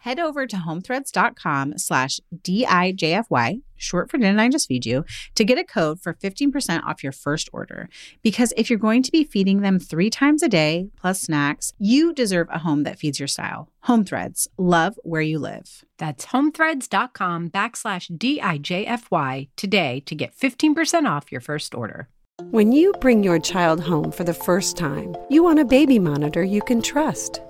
head over to homethreads.com slash D-I-J-F-Y, short for Didn't I Just Feed You, to get a code for 15% off your first order. Because if you're going to be feeding them three times a day, plus snacks, you deserve a home that feeds your style. Home Threads, love where you live. That's homethreads.com backslash D-I-J-F-Y today to get 15% off your first order. When you bring your child home for the first time, you want a baby monitor you can trust.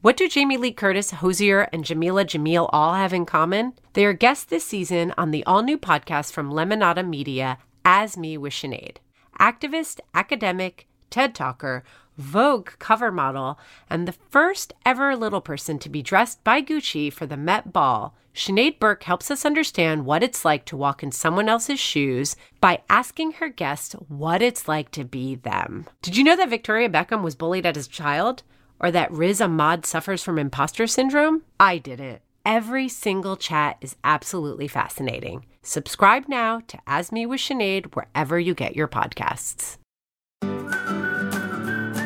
What do Jamie Lee Curtis, Hozier, and Jameela Jamil all have in common? They are guests this season on the all new podcast from Lemonada Media, As Me with Sinead. Activist, academic, TED Talker, Vogue cover model, and the first ever little person to be dressed by Gucci for the Met Ball, Sinead Burke helps us understand what it's like to walk in someone else's shoes by asking her guests what it's like to be them. Did you know that Victoria Beckham was bullied as a child? Or that Riz Ahmed suffers from imposter syndrome? I didn't. Every single chat is absolutely fascinating. Subscribe now to As Me with Sinead wherever you get your podcasts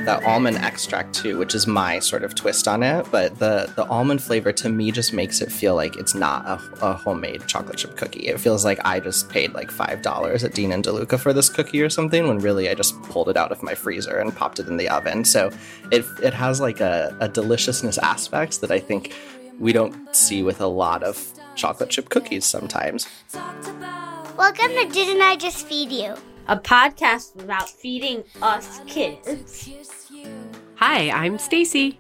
the almond extract too, which is my sort of twist on it. But the the almond flavor to me just makes it feel like it's not a, a homemade chocolate chip cookie. It feels like I just paid like five dollars at Dean and DeLuca for this cookie or something, when really I just pulled it out of my freezer and popped it in the oven. So it it has like a, a deliciousness aspects that I think we don't see with a lot of chocolate chip cookies sometimes. Welcome to Didn't I Just Feed You? A podcast about feeding us kids. Hi, I'm Stacy.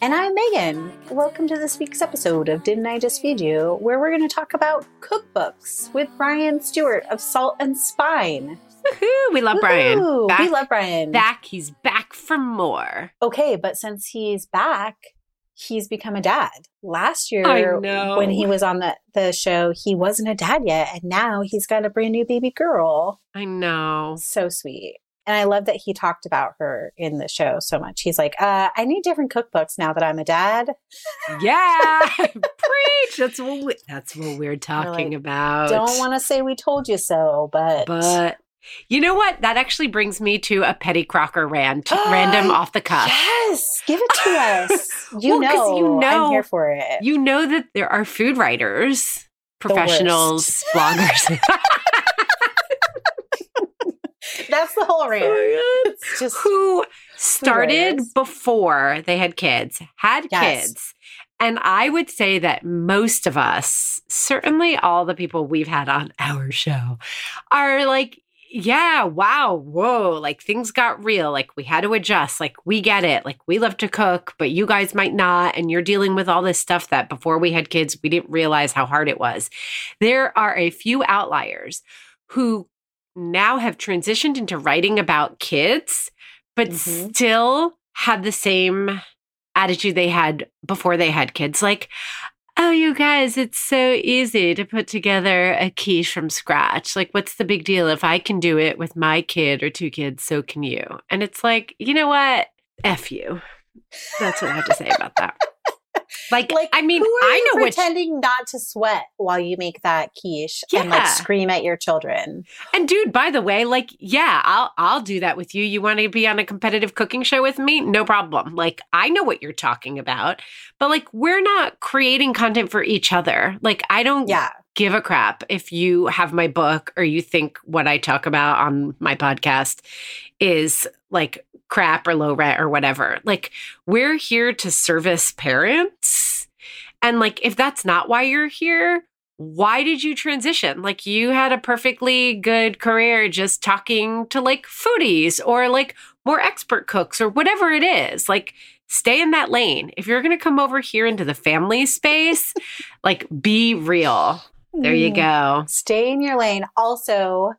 And I'm Meghan. Welcome to this week's episode of Didn't I Just Feed You, where we're going to talk about cookbooks with Brian Stewart of Salt and Spine. Woo-hoo, we love Woo-hoo. Brian. Back, we love Brian. Back. He's back for more. Okay, but since he's back, he's become a dad. Last year, when he was on the, the show, he wasn't a dad yet. And now he's got a brand new baby girl. I know. So sweet. And I love that he talked about her in the show so much. He's like, uh, I need different cookbooks now that I'm a dad. Yeah. Preach. That's what we, that's what we're talking like, about. Don't want to say we told you so, but But you know what? That actually brings me to a Petty Crocker rant, random off the cuff. Yes, give it to us. You well, know, you know, I'm here for it. You know that there are food writers, professionals, bloggers. That's the whole rant. Oh just who started before they had kids, had yes. kids. And I would say that most of us, certainly all the people we've had on our show, are like yeah, wow, whoa, like things got real. Like we had to adjust. Like we get it. Like we love to cook, but you guys might not. And you're dealing with all this stuff that before we had kids, we didn't realize how hard it was. There are a few outliers who now have transitioned into writing about kids, but mm-hmm. still have the same attitude they had before they had kids. Like, oh, you guys, it's so easy to put together a quiche from scratch. Like, what's the big deal? If I can do it with my kid or two kids, so can you. And it's like, you know what? F you. That's what I have to say about that. Like, like I mean, I know pretending not to sweat while you make that quiche yeah. and like scream at your children. And dude, by the way, like, yeah, I'll I'll do that with you. You want to be on a competitive cooking show with me? No problem. Like, I know what you're talking about, but like, we're not creating content for each other. Like, I don't. Yeah give a crap if you have my book or you think what I talk about on my podcast is like crap or low rent or whatever. Like, we're here to service parents. And like, if that's not why you're here, why did you transition? Like you had a perfectly good career just talking to like foodies or like more expert cooks or whatever it is. Like stay in that lane. If you're going to come over here into the family space, like be real. There you Mm. go. Stay in your lane. Also,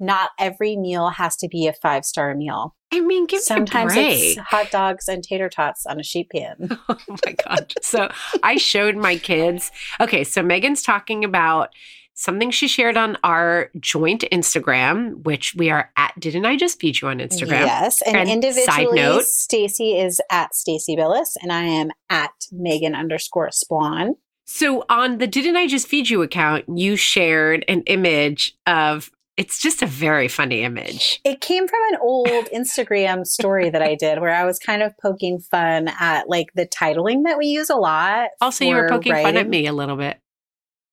not every meal has to be a five star meal. I mean, give Sometimes me a break. it's hot dogs and tater tots on a sheet pan. Oh my God. So I showed my kids. Okay, so Meghan's talking about something she shared on our joint Instagram, which we are at Didn't I Just Feed You on Instagram? Yes, and, And individually, side note- Stacy is at Stacy Billis, and I am at Meghan underscore Splawn. So on the Didn't I Just Feed You account, you shared an image of it's just a very funny image. It came from an old Instagram story that I did where I was kind of poking fun at like the titling that we use a lot. Also, you were poking fun at me a little bit.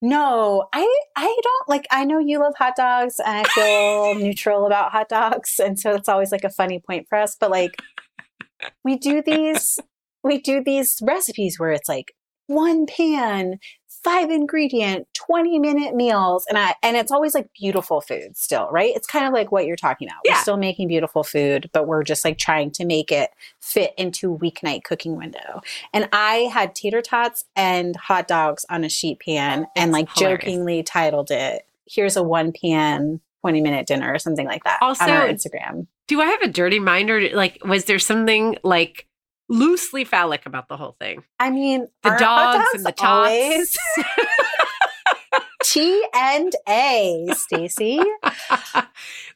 No, I I don't like I know you love hot dogs and I feel neutral about hot dogs and so it's always like a funny point for us but like we do these we do these recipes where it's like one pan five ingredient 20 minute meals and I and it's always like beautiful food still right it's kind of like what you're talking about Yeah. we're still making beautiful food but we're just like trying to make it fit into weeknight cooking window and I had tater tots and hot dogs on a sheet pan and like hilarious. jokingly titled it, Here's a one pan 20 minute dinner or something like that Also- on our Instagram. Do I have a dirty mind or like was there something like loosely phallic about the whole thing? I mean, The dogs and the tots. T and A, Stacy.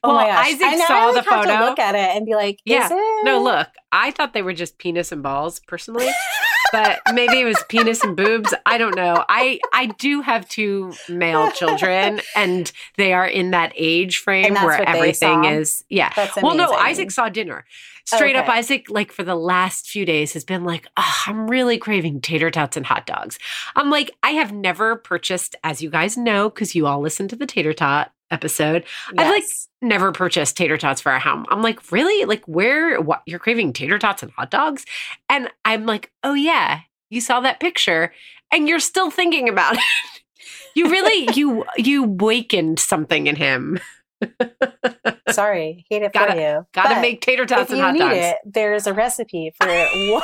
Oh well, my gosh. Isaac I now saw the like, have photo. to look at it and be like, Yeah. it? No, look, I thought they were just penis and balls personally, but maybe it was penis and boobs. I don't know. I I do have two male children, and they are in that age frame where everything is. Yeah. That's Well, no. Isaac saw dinner. Straight up, Isaac, like for the last few days, has been like, oh, I'm really craving tater tots and hot dogs. I'm like, I have never purchased, as you guys know, because you all listen to the tater tot episode. I've like never purchased tater tots for our home. I'm like, really? Like, where? What? You're craving tater tots and hot dogs? And I'm like, oh yeah, you saw that picture, and you're still thinking about it. you really, you you wakened something in him. Sorry, hate it Gotta- for you. Got to But make tater tots and you hot need dogs. it, there's a recipe for one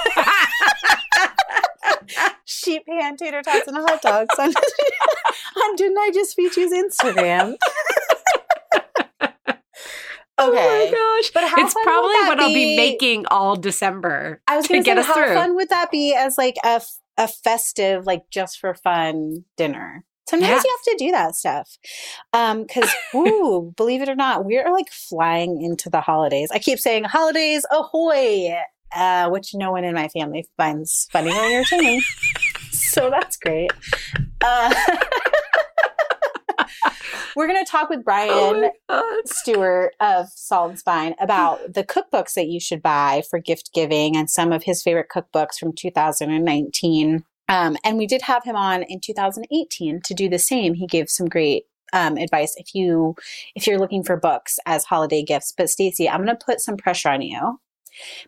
sheet pan tater tots and a hot dogs on, on Didn't I Just Feed You's Instagram? Oh my gosh. But how it's probably what I'll be be? making all December I was going to get say, how through. fun would that be as like a, f- a festive, like just for fun dinner? Sometimes you have to do that stuff. Um, because ooh, believe it or not, we're like flying into the holidays. I keep saying holidays ahoy, uh, which no one in my family finds funny or entertaining. so that's great. Uh, we're gonna talk with Brian Oh. Stewart of Salt and Spine about the cookbooks that you should buy for gift giving and some of his favorite cookbooks from 2019. Um, and we did have him on in 2018 to do the same. He gave some great um, advice if you if you're looking for books as holiday gifts. But Stacey, I'm going to put some pressure on you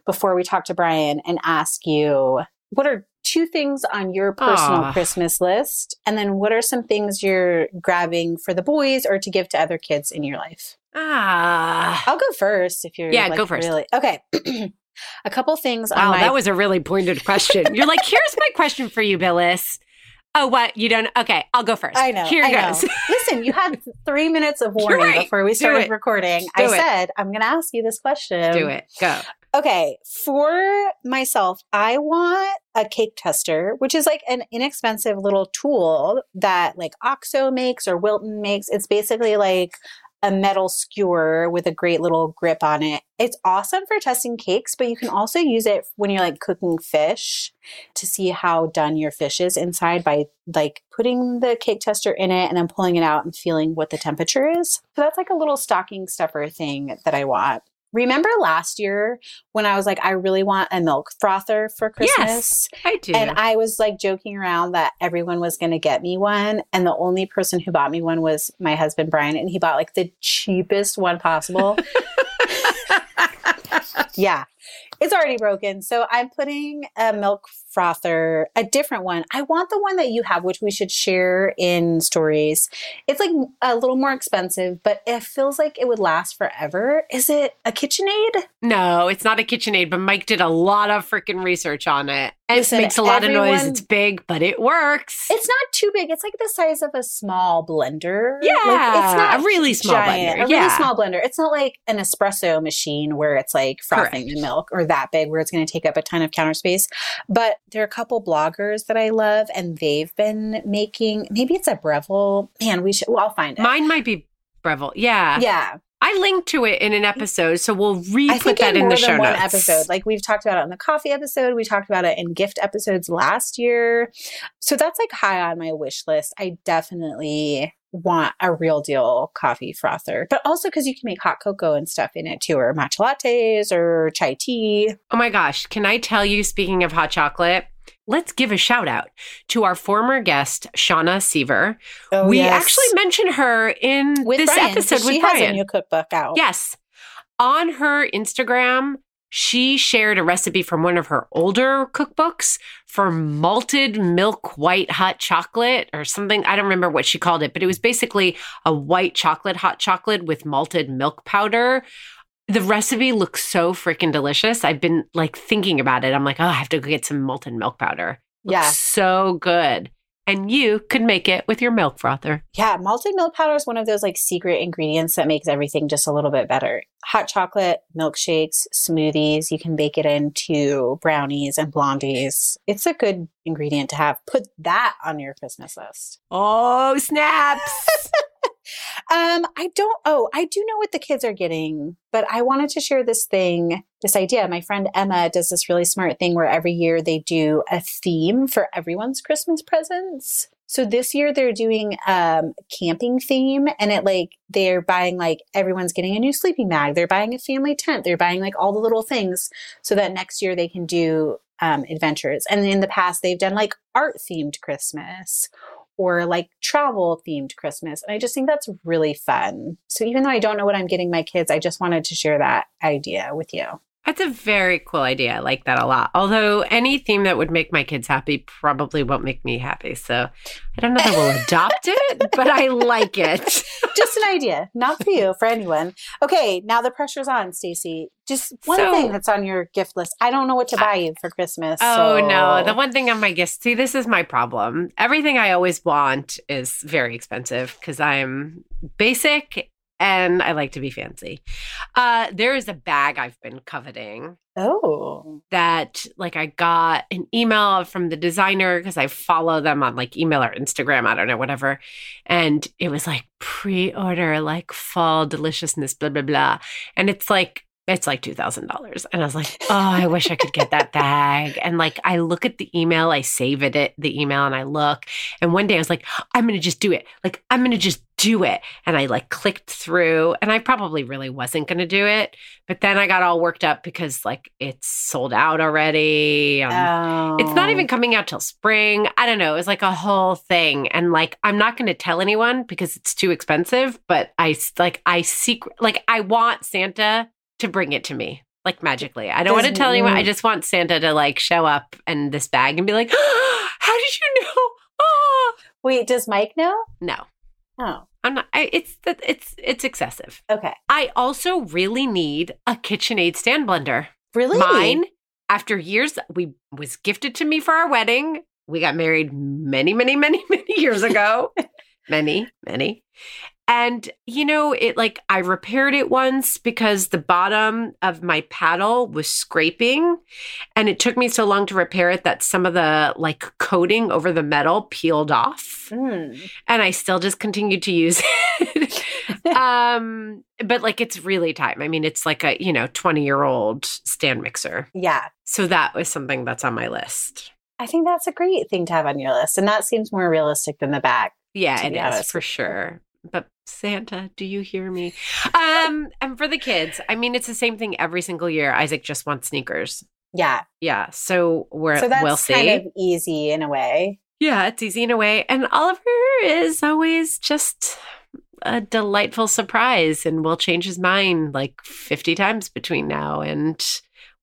before we talk to Brian and ask you what are two things on your personal Aw. Christmas list, and then what are some things you're grabbing for the boys or to give to other kids in your life? Ah. I'll go first if you're Yeah, like, go first. Really okay. a couple things on Wow, my that was a really pointed question. You're like, here's my question for you, Billis. Oh, what? You don't? Okay, I'll go first. I know. Here I know. goes. Listen, you had three minutes of warning right. before we started recording. I it. said I'm going to ask you this question. Do it. Go. Okay, for myself, I want a cake tester, which is like an inexpensive little tool that like OXO makes or Wilton makes. It's basically like a metal skewer with a great little grip on it. It's awesome for testing cakes, but you can also use it when you're like cooking fish to see how done your fish is inside by like putting the cake tester in it and then pulling it out and feeling what the temperature is. So that's like a little stocking stuffer thing that I want. Remember last year when I was like, I really want a milk frother for Christmas? Yes, I do. And I was like joking around that everyone was going to get me one. And the only person who bought me one was my husband, Brian. And he bought like the cheapest one possible. yeah, it's already broken. So I'm putting a milk frother, a different one. I want the one that you have, which we should share in stories. It's like a little more expensive, but it feels like it would last forever. Is it a KitchenAid? No, it's not a KitchenAid, but Mike did a lot of freaking research on it. And Listen, it makes a lot of noise. It's big, but it works. It's not too big. It's like the size of a small blender. Yeah, like, it's not a really small giant, blender, A really small blender. It's not like an espresso machine where it's like frothing Correct. the milk or that big where it's going to take up a ton of counter space. But there are a couple bloggers that I love, and they've been making. Maybe it's a Breville. Man, we should. Well, I'll find it. Mine might be Breville. Yeah. yeah, I linked to it in an episode, so we'll re I put think that in in more the than show one notes. episode. Like we've talked about it on the coffee episode. We talked about it in gift episodes last year. So that's like high on my wish list. I definitely want a real deal coffee frother, but also because you can make hot cocoa and stuff in it too, or matcha lattes or chai tea. Oh my gosh, can I tell you, speaking of hot chocolate, let's give a shout out to our former guest, Shauna Sever. Oh, we yes. actually mentioned her in with this Brian, episode with she has a new cookbook out. Yes. On her Instagram, she shared a recipe from one of her older cookbooks for malted milk white hot chocolate or something. I don't remember what she called it, but it was basically a white chocolate hot chocolate with malted milk powder. The recipe looks so freaking delicious. I've been like thinking about it. I'm like, oh, I have to go get some malted milk powder. Looks Yeah. so good. And you could make it with your milk frother. Yeah, malted milk powder is one of those like secret ingredients that makes everything just a little bit better. Hot chocolate, milkshakes, smoothies, you can bake it into brownies and blondies. It's a good ingredient to have. Put that on your Christmas list. Oh, snaps. Um, I don't oh, I do know what the kids are getting, but I wanted to share this thing, this idea. My friend Emma does this really smart thing where every year they do a theme for everyone's Christmas presents. So this year they're doing um camping theme and it like they're buying like everyone's getting a new sleeping bag, they're buying a family tent, they're buying like all the little things so that next year they can do um adventures. And in the past they've done like art themed Christmas or like travel themed Christmas. And I just think that's really fun. So even though I don't know what I'm getting my kids, I just wanted to share that idea with you. That's a very cool idea. I like that a lot. Although any theme that would make my kids happy probably won't make me happy. So I don't know that we'll adopt it, but I like it. Just an idea, not for you, for anyone. Okay, now the pressure's on, Stacey. Just one So- thing that's on your gift list. I don't know what to buy you for Christmas. Oh so- no, the one thing on my gift. See, this is my problem. Everything I always want is very expensive because I'm basic and I like to be fancy. Uh, there is a bag I've been coveting Oh. that like I got an email from the designer because I follow them on like email or Instagram, I don't know, whatever. And it was like pre-order, like fall deliciousness, blah, blah, blah. And it's like it's like two thousand dollars. And I was like, oh, I wish I could get that bag. And like I look at the email, I save it the email and I look. And one day I was like, I'm gonna just do it. Like I'm gonna just do it. And I like clicked through and I probably really wasn't gonna do it. But then I got all worked up because like it's sold out already. Um, Oh. It's not even coming out till spring. I don't know. It was like a whole thing. And like, I'm not going to tell anyone because it's too expensive, but I like, I secret, like, I want Santa to bring it to me, like magically. I don't want to tell anyone. I just want Santa to like show up in this bag and be like, how did you know? Oh, Wait, does Mike know? no, Oh, I'm not. I, it's, that it's, it's excessive. okay. I also really need a KitchenAid stand blender. Really? Mine, after years, we was gifted to me for our wedding. We got married many, many, many, many years ago. many, many. And you know, it like I repaired it once because the bottom of my paddle was scraping and it took me so long to repair it that some of the like coating over the metal peeled off Mm. and I still just continued to use it. um, but like it's really time. I mean, it's like a, you know, 20 year old stand mixer. Yeah. So that was something that's on my list. I think that's a great thing to have on your list. And that seems more realistic than the bag. Yeah, it is honest for sure. But Santa, do you hear me? Um, and for the kids, I mean, it's the same thing every single year. Isaac just wants sneakers. Yeah. Yeah. So we're So that's we'll see. kind of easy in a way. Yeah, it's easy in a way. And Oliver is always just a delightful surprise and will change his mind like 50 times between now and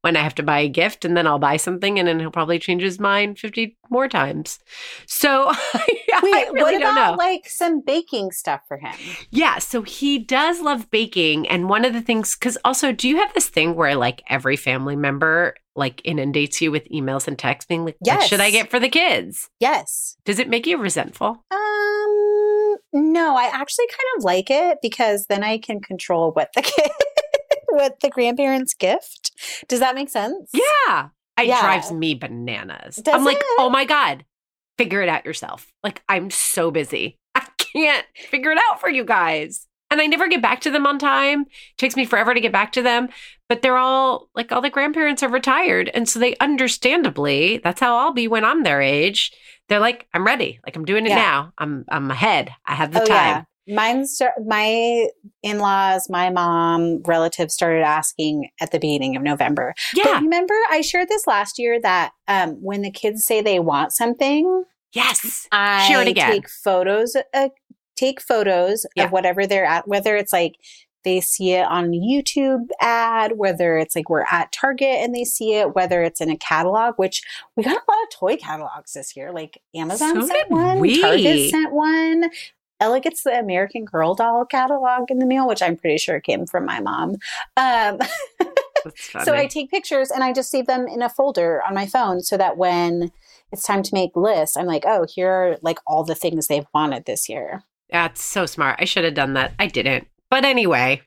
when I have to buy a gift and then I'll buy something and then he'll probably change his mind 50 more times. So I Wait, really what don't about know. like some baking stuff for him? Yeah, so he does love baking. And one of the things, because also, do you have this thing where like every family member like inundates you with emails and texts being like, what should I get for the kids? Yes. Does it make you resentful? Um, no, I actually kind of like it because then I can control what the kid, what the grandparents gift. Does that make sense? Yeah. It Yeah. drives me bananas. Does I'm like, oh my God, figure it out yourself. Like, I'm so busy. I can't figure it out for you guys. And I never get back to them on time. It takes me forever to get back to them. But they're all like, all the grandparents are retired. And so they understandably, that's how I'll be when I'm their age. They're like, I'm ready. Like, I'm doing it Yeah. now. I'm, I'm ahead. I have the Oh time. yeah. Mine my in-laws, my mom, relatives started asking at the beginning of November. But Yeah. remember I shared this last year that um when the kids say they want something, Yes. I Share it again. take photos uh, take photos Yeah. of whatever they're at whether it's like they see it on a YouTube ad, whether it's like we're at Target and they see it, whether it's in a catalog, which we got a lot of toy catalogs this year. Like Amazon So sent one, we. Target sent one. Ella gets the American Girl doll catalog in the mail, which I'm pretty sure came from my mom. Um, so I take pictures and I just save them in a folder on my phone so that when it's time to make lists, I'm like, oh, here are like all the things they've wanted this year. That's so smart. I should have done that. I didn't. But anyway,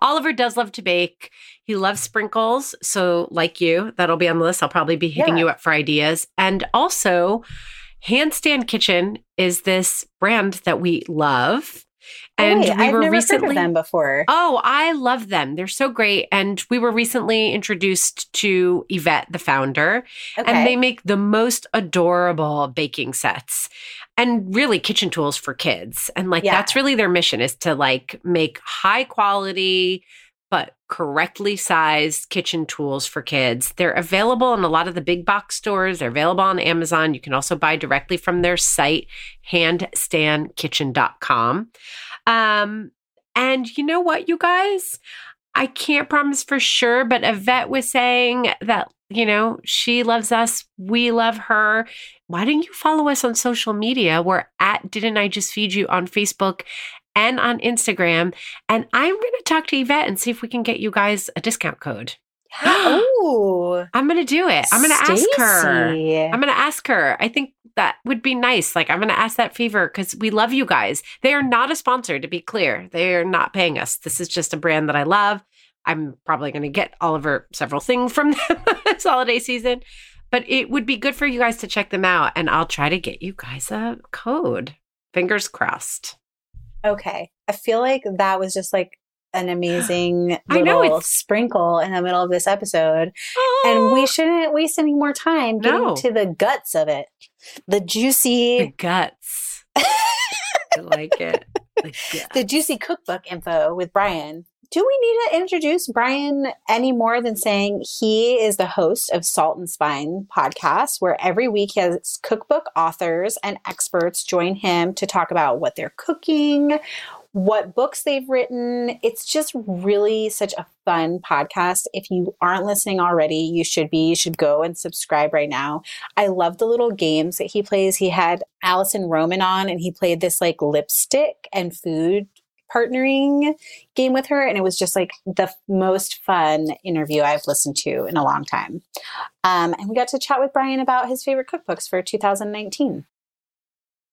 Oliver does love to bake. He loves sprinkles. So, like you, that'll be on the list. I'll probably be hitting Yeah. you up for ideas. And also, Handstand Kitchen is this brand that we love. And oh, wait, we I've were never recently heard of them before. Oh, I love them. They're so great. And we were recently introduced to Yvette, the founder, okay. and they make the most adorable baking sets and really kitchen tools for kids. And like Yeah. that's really their mission is to like make high quality but correctly sized kitchen tools for kids. They're available in a lot of the big box stores. They're available on Amazon. You can also buy directly from their site, handstandkitchen.com. Um, and you know what, you guys? I can't promise for sure, but Yvette was saying that, you know, she loves us. We love her. Why don't you follow us on social media? We're at Didn't I Just Feed You on Facebook and on Instagram. And I'm going to talk to Yvette and see if we can get you guys a discount code. oh, I'm going to do it. I'm going to ask her. I'm going to ask her. I think that would be nice. Like, I'm going to ask that favor because we love you guys. They are not a sponsor, to be clear. They are not paying us. This is just a brand that I love. I'm probably going to get Oliver several things from them this holiday season, but it would be good for you guys to check them out. And I'll try to get you guys a code. Fingers crossed. Okay. I feel like that was just like an amazing I know, little it's- sprinkle in the middle of this episode. And we oh! shouldn't waste any more time getting No. to the guts of it. The the juicy guts. I like it. The the juicy cookbook info with Brian. Do we need to introduce Brian any more than saying he is the host of Salt and Spine podcast, where every week has cookbook authors and experts join him to talk about what they're cooking, what books they've written. It's just really such a fun podcast. If you aren't listening already, you should be. You should go and subscribe right now. I love the little games that he plays. He had Alison Roman on and he played this like lipstick and food partnering game with her and it was just like the most fun interview I've listened to in a long time. Um, and we got to chat with Brian about his favorite cookbooks for 2019.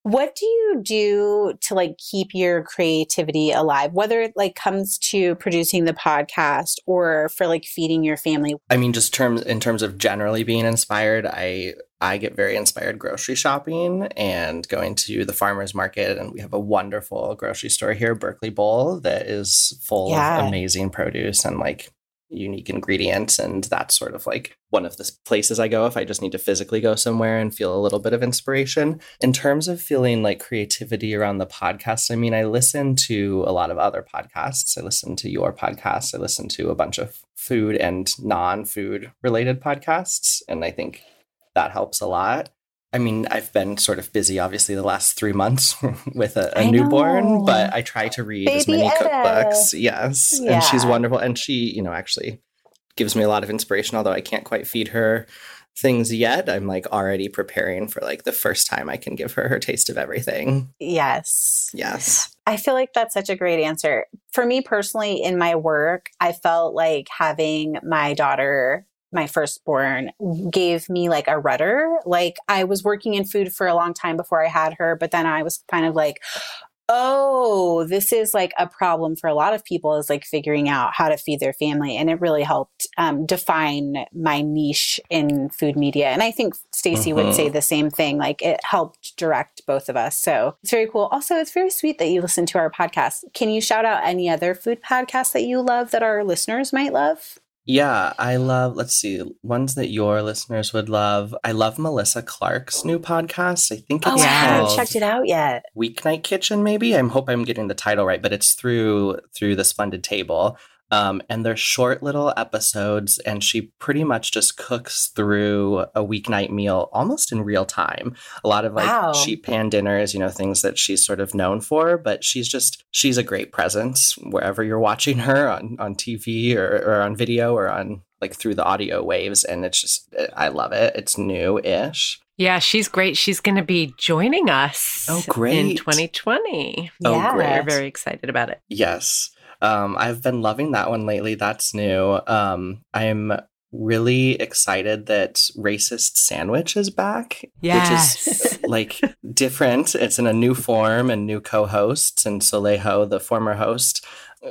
What do you do to like keep your creativity alive, whether it like comes to producing the podcast or for like feeding your family? I mean, just terms in terms of generally being inspired, I I get very inspired grocery shopping and going to the farmers market, and we have a wonderful grocery store here, Berkeley Bowl, that is full Yeah. of amazing produce and like unique ingredients, and that's sort of like one of the places I go if I just need to physically go somewhere and feel a little bit of inspiration. In terms of feeling like creativity around the podcast, I mean, I listen to a lot of other podcasts. I listen to your podcast. I listen to a bunch of food and non-food related podcasts, and I think that helps a lot. I mean, I've been sort of busy, obviously, the last three months with a newborn, know. but I try to read as many Etta. cookbooks. Yes. And she's wonderful. And she, you know, actually gives me a lot of inspiration, although I can't quite feed her things yet. I'm like already preparing for like the first time I can give her her taste of everything. Yes. Yes. I feel like that's such a great answer. For me personally, in my work, I felt like having my daughter, my firstborn, gave me like a rudder. Like I was working in food for a long time before I had her, but then I was kind of like, oh, this is like a problem for a lot of people is like figuring out how to feed their family. And it really helped um, define my niche in food media. And I think Stacy would say the same thing. Like it helped direct both of us. So it's very cool. Also, it's very sweet that you listen to our podcast. Can you shout out any other food podcasts that you love that our listeners might love? Yeah, I love, let's see, ones that your listeners would love. I love Melissa Clark's new podcast. I think oh, it's Oh, I haven't checked it out yet. Weeknight Kitchen, maybe. I hope I'm getting the title right, but it's through through the Splendid Table. Um, and they're short little episodes, and she pretty much just cooks through a weeknight meal almost in real time. A lot of like Wow. sheet pan dinners, you know, things that she's sort of known for, but she's just she's a great presence wherever you're watching her on on TV or, or on video or on like through the audio waves, and it's just I love it. It's new-ish. Yeah, she's great. She's going to be joining us Oh, great. in 2020. Oh, Yeah. great. We're very excited about it. Yes. Um, I've been loving that one lately. That's new. Um, I'm really excited that Racist Sandwich is back. Which is like different. It's in a new form and new co hosts. And Soleil Ho, the former host,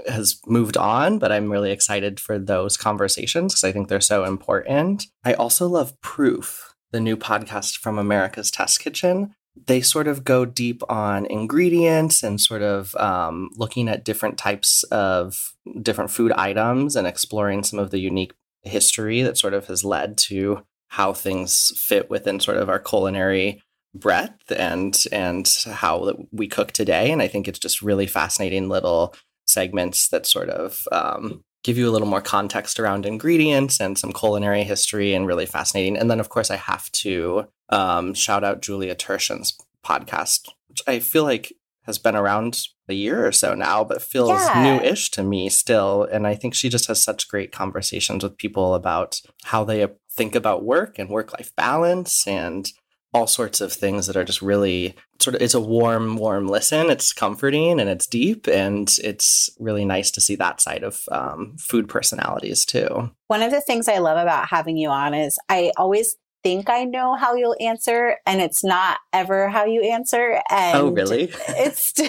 has moved on, but I'm really excited for those conversations because I think they're so important. I also love Proof, the new podcast from America's Test Kitchen they sort of go deep on ingredients and sort of um, looking at different types of different food items and exploring some of the unique history that sort of has led to how things fit within sort of our culinary breadth and and how we cook today. And i think it's just really fascinating little segments that sort of um, give you a little more context around ingredients and some culinary history and really fascinating. And then of course i have to um, shout out Julia Turshen's podcast, which I feel like has been around a year or so now, but feels Yeah. new-ish to me still. And I think she just has such great conversations with people about how they think about work and work-life balance and all sorts of things that are just really sort of it's a warm warm listen it's comforting and it's deep and it's really nice to see that side of um, food personalities too One of the things I love about having you on is I always think I know how you'll answer, and it's not ever how you answer. And oh really It's still,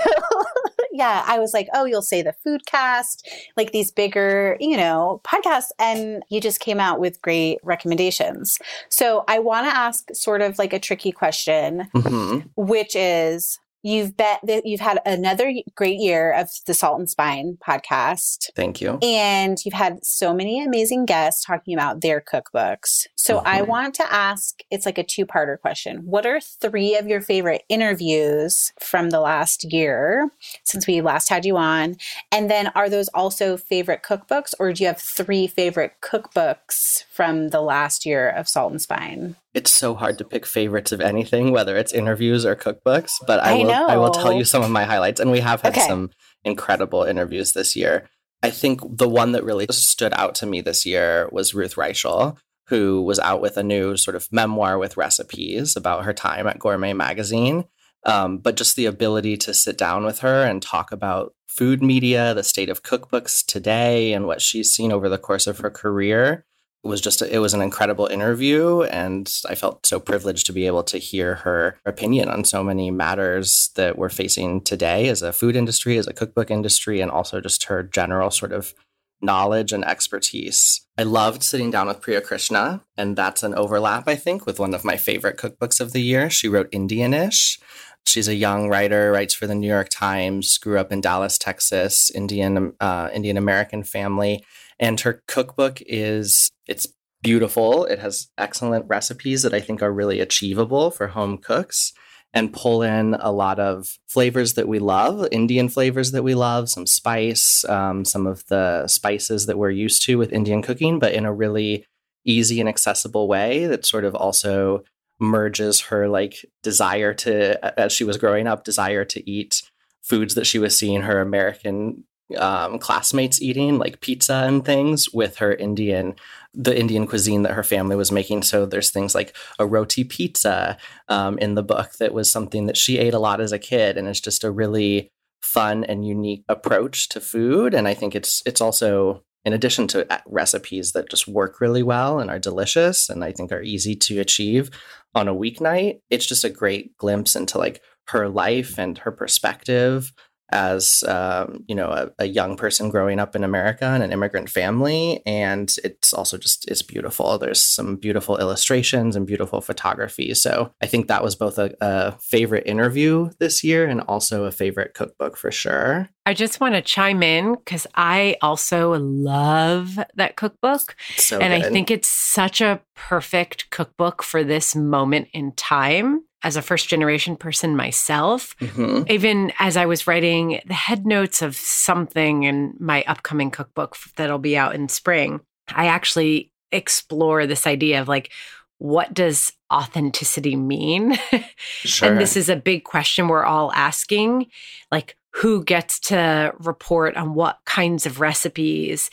yeah. I was like, oh, you'll say the food cast, like these bigger, you know, podcasts, and you just came out with great recommendations. So I want to ask sort of like a tricky question, hmm which is. You've bet that you've had another great year of the Salt and Spine podcast. thank you And you've had so many amazing guests talking about their cookbooks. So I Mhm. want to ask it's like a two parter question. What are three of your favorite interviews from the last year since we last had you on? And then are those also favorite cookbooks, or do you have three favorite cookbooks from the last year of Salt and Spine? It's so hard to pick favorites of anything, whether it's interviews or cookbooks. But I, I will I will tell you some of my highlights, and we have had Okay. some incredible interviews this year. I think the one that really stood out to me this year was Ruth Reichl, who was out with a new sort of memoir with recipes about her time at Gourmet Magazine. Um, but just the ability to sit down with her and talk about food media, the state of cookbooks today, and what she's seen over the course of her career was just a, it was an incredible interview and i felt so privileged to be able to hear her opinion on so many matters that we're facing today as a food industry as a cookbook industry and also just her general sort of knowledge and expertise. I loved sitting down with priya krishna and that's an overlap i think with one of my favorite cookbooks of the year. She wrote indianish. She's a young writer, writes for the New York Times, grew up in Dallas, Texas, Indian uh, Indian American family, and her cookbook is it's beautiful. It has excellent recipes that I think are really achievable for home cooks and pull in a lot of flavors that we love, Indian flavors that we love, some spice, um, some of the spices that we're used to with Indian cooking, but in a really easy and accessible way that sort of also merges her like desire to as she was growing up desire to eat foods that she was seeing her american um, classmates eating like pizza and things with her Indian, the Indian cuisine that her family was making. So there's things like a roti pizza um, in the book that was something that she ate a lot as a kid, and it's just a really fun and unique approach to food. And I think it's it's also in addition to uh, recipes that just work really well and are delicious and I think are easy to achieve on a weeknight, it's just a great glimpse into like her life and her perspective as um, you know a, a, young person growing up in America in an immigrant family, and it's also just it's beautiful. There's some beautiful illustrations and beautiful photography. So I think that was both a, a favorite interview this year and also a favorite cookbook for sure. I just want to chime in because I also love that cookbook. So and good. I think it's such a perfect cookbook for this moment in time as a first generation person myself, mm-hmm. even as I was writing the head notes of something in my upcoming cookbook that'll be out in spring, I actually explore this idea of like, what does authenticity mean? Sure. and this is a big question we're all asking. Like, who gets to report on what kinds of recipes?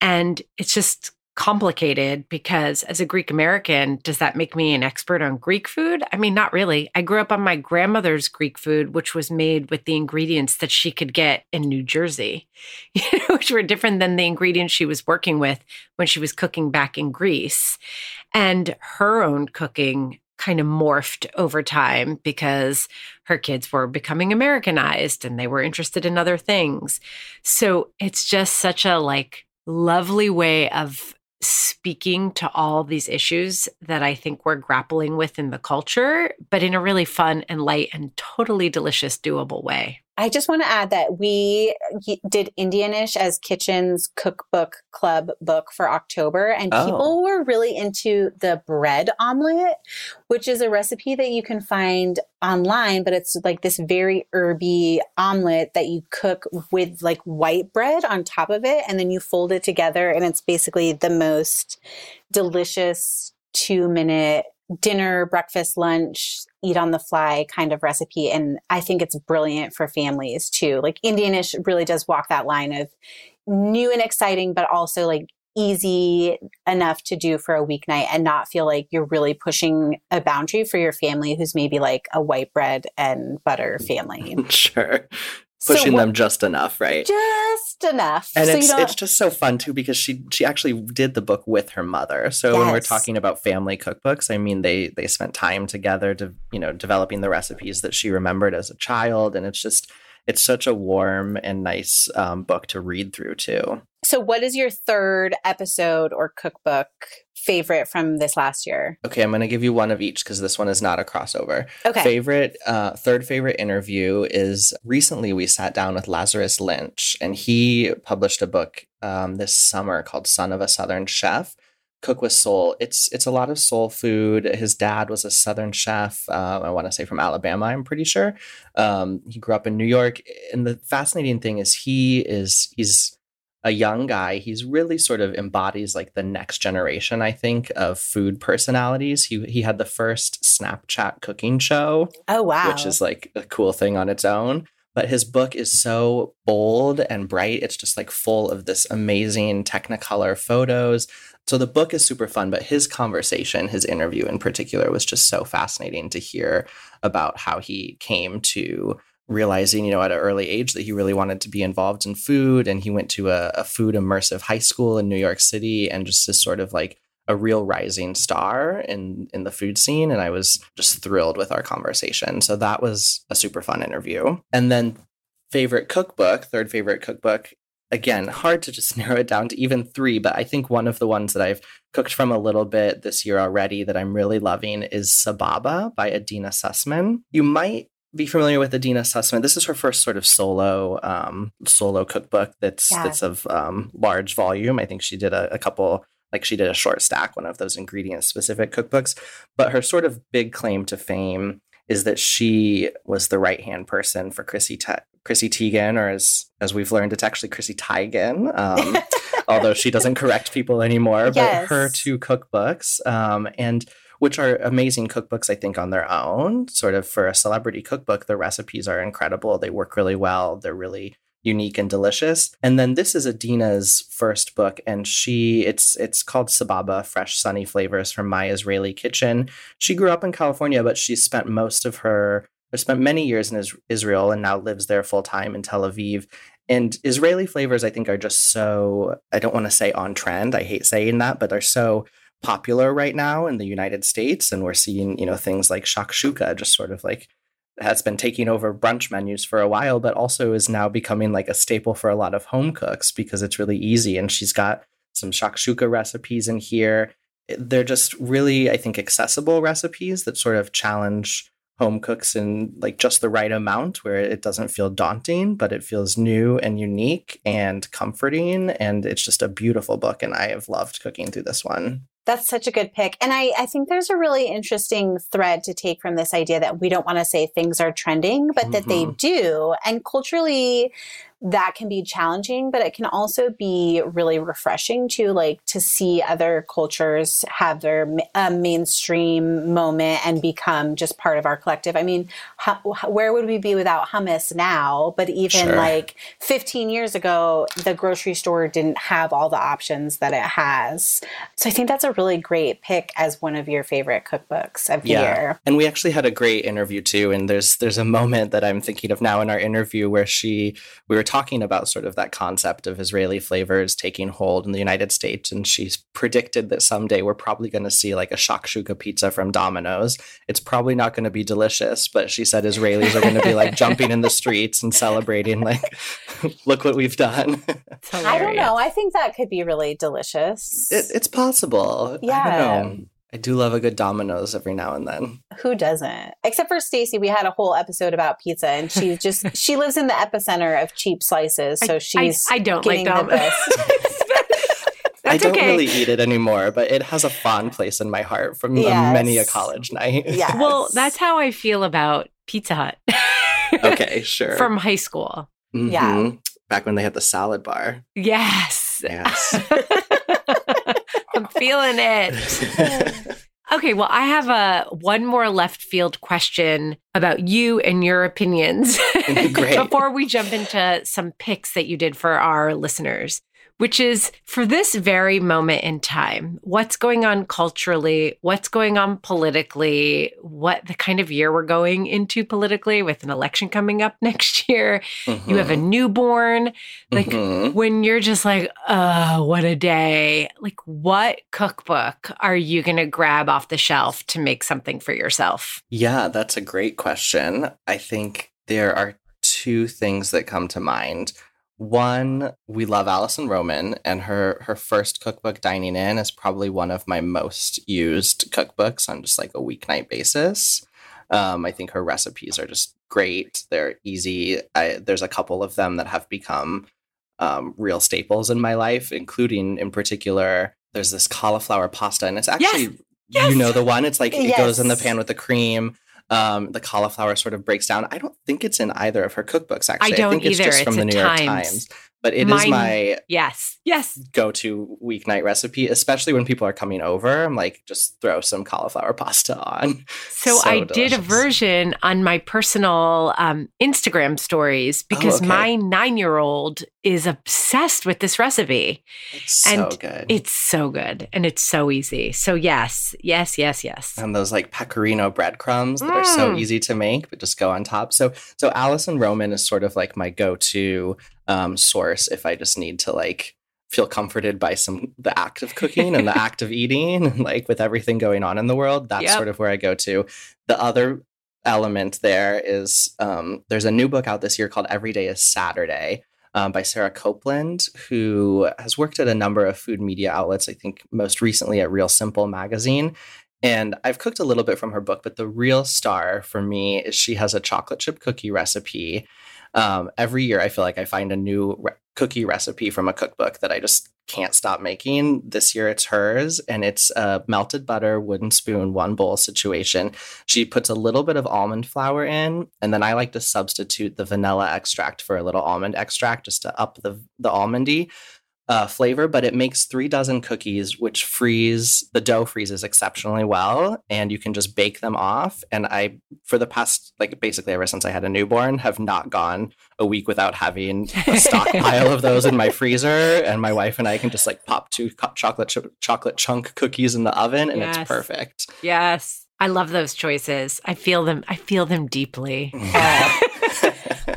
And it's just complicated because as a Greek American, does that make me an expert on Greek food? I mean, not really. I grew up on my grandmother's Greek food, which was made with the ingredients that she could get in New Jersey, which were different than the ingredients she was working with when she was cooking back in Greece. And her own cooking kind of morphed over time because her kids were becoming Americanized and they were interested in other things. So it's just such a like lovely way of speaking to all these issues that I think we're grappling with in the culture, but in a really fun and light and totally delicious, doable way. I just want to add that we did Indianish as Kitchn's cookbook club book for October, and oh. people were really into the bread omelet, which is a recipe that you can find online, but it's like this very herby omelet that you cook with like white bread on top of it, and then you fold it together, and it's basically the most delicious two minute dinner, breakfast, lunch, eat on the fly kind of recipe. And I think it's brilliant for families too. Like Indianish really does walk that line of new and exciting, but also like easy enough to do for a weeknight and not feel like you're really pushing a boundary for your family who's maybe like a white bread and butter family. sure pushing so, them just enough, right? Just enough. And so it's it's just so fun too because she she actually did the book with her mother. So yes. when we're talking about family cookbooks, I mean they they spent time together to you know developing the recipes that she remembered as a child, and it's just it's such a warm and nice um, book to read through too. So, what is your third episode or cookbook favorite from this last year? Okay, I'm going to give you one of each because this one is not a crossover. Okay. Favorite, uh, third favorite interview is recently we sat down with Lazarus Lynch, and he published a book um, this summer called "Son of a Southern Chef." Cook with Soul. It's it's a lot of soul food. His dad was a Southern chef. Uh, I want to say from Alabama. I'm pretty sure. Um, he grew up in New York, and the fascinating thing is he is he's a young guy. He's really sort of embodies like the next generation, I think, of food personalities. He he had the first Snapchat cooking show. Oh wow. Which is like a cool thing on its own. But his book is so bold and bright. It's just like full of this amazing technicolor photos. So the book is super fun, but his conversation, his interview in particular, was just so fascinating to hear about how he came to realizing, you know, at an early age that he really wanted to be involved in food. And he went to a, a food immersive high school in New York City and just is sort of like a real rising star in in the food scene and I was just thrilled with our conversation. So that was a super fun interview. And then favorite cookbook, third favorite cookbook, again, hard to just narrow it down to even 3, but I think one of the ones that I've cooked from a little bit this year already that I'm really loving is Sababa by Adeena Sussman. You might be familiar with Adeena Sussman. This is her first sort of solo um, solo cookbook that's yeah. that's of um, large volume. I think she did a, a, couple, like she did a short stack, one of those ingredient specific cookbooks. But her sort of big claim to fame is that she was the right hand person for Chrissy Te- Chrissy Teigen, or as as we've learned, it's actually Chrissy Teigen. Um, although she doesn't correct people anymore, but yes. her two cookbooks um, and which are amazing cookbooks, I think, on their own. Sort of for a celebrity cookbook, the recipes are incredible. They work really well. They're really unique and delicious. And then this is Adeena's first book, and she it's it's called Sababa Fresh Sunny Flavors from My Israeli Kitchen. She grew up in California, but she spent most of her spent many years in Israel and now lives there full time in Tel Aviv. And Israeli flavors, I think, are just so, I don't want to say on trend. I hate saying that, but they're so popular right now in the United States. And we're seeing, you know, things like shakshuka just sort of like has been taking over brunch menus for a while, but also is now becoming like a staple for a lot of home cooks because it's really easy. And she's got some shakshuka recipes in here. They're just really, I think, accessible recipes that sort of challenge home cooks in like just the right amount where it doesn't feel daunting, but it feels new and unique and comforting. And it's just a beautiful book. And I have loved cooking through this one. That's such a good pick. And I, I think there's a really interesting thread to take from this idea that we don't want to say things are trending, but mm-hmm. that they mm-hmm. do. And culturally, that can be challenging, but it can also be really refreshing to like to see other cultures have their uh, mainstream moment and become just part of our collective. I mean, where would we be without hummus now? But even sure. like 15 years ago, the grocery store didn't have all the options that it has. So I think that's a really great pick as one of your favorite cookbooks of the yeah. year. And we actually had a great interview too. And there's there's a moment that I'm thinking of now in our interview where she we were talking about sort of that concept of Israeli flavors taking hold in the United States. And she's predicted that someday we're probably going to see like a shakshuka pizza from Domino's. It's probably not going to be delicious, but she said Israelis are going to be like jumping in the streets and celebrating, like, look what we've done. I don't know. I think that could be really delicious. It, it's possible. Yeah. I do love a good Domino's every now and then. Who doesn't? Except for Stacie, we had a whole episode about pizza, and she's just she lives in the epicenter of cheap slices, so she's I, I don't like Domino's. I don't okay. really eat it anymore, but it has a fond place in my heart from yes. many a college night. Yeah. Well, that's how I feel about Pizza Hut. okay, sure. From high school. Mm-hmm. Yeah. Back when they had the salad bar. Yes. Yes. Feeling it. okay, well, I have a one more left field question about you and your opinions before we jump into some picks that you did for our listeners which is for this very moment in time, what's going on culturally, what's going on politically, what the kind of year we're going into politically with an election coming up next year. Mm-hmm. You have a mm-hmm. newborn. Like mm-hmm. when you're just like, oh, what a day. Like, what cookbook are you going to grab off the shelf to make something for yourself? Yeah, that's a great question. I think there are two things that come to mind. One, we love Alison Roman, and her her first cookbook, Dining In, is probably one of my most used cookbooks on just like a weeknight basis. Um, I think her recipes are just great. They're easy. I, there's a couple of them that have become um, real staples in my life, including in particular. There's this cauliflower pasta, and it's actually yes! Yes! you know the one. It's like yes. it goes in the pan with the cream um, the cauliflower sort of breaks down. I don't think it's in either of her cookbooks. Actually, I don't I think either. it's just it's from the New York Times but it Mine, is my yes yes go-to weeknight recipe especially when people are coming over i'm like just throw some cauliflower pasta on so, so i delicious. did a version on my personal um, instagram stories because oh, okay. my nine-year-old is obsessed with this recipe it's and so good it's so good and it's so easy so yes yes yes yes and those like pecorino breadcrumbs that mm. are so mm. easy to make but just go on top so so alison roman is sort of like my go-to um, source if I just need to like feel comforted by some the act of cooking and the act of eating and like with everything going on in the world that's yep. sort of where i go to the other element there is um, there's a new book out this year called every day is saturday um, by sarah copeland who has worked at a number of food media outlets i think most recently at real simple magazine and I've cooked a little bit from her book, but the real star for me is she has a chocolate chip cookie recipe um, every year I feel like I find a new re- cookie recipe from a cookbook that I just can't stop making. This year it's hers, and it's a melted butter, wooden spoon, one bowl situation. She puts a little bit of almond flour in, and then I like to substitute the vanilla extract for a little almond extract just to up the the almondy. Uh, flavor, but it makes three dozen cookies, which freeze the dough freezes exceptionally well, and you can just bake them off. And I, for the past like basically ever since I had a newborn, have not gone a week without having a stockpile of those in my freezer. And my wife and I can just like pop two chocolate ch- chocolate chunk cookies in the oven, and Yes. it's perfect. Yes. I love those choices. I feel them. I feel them deeply.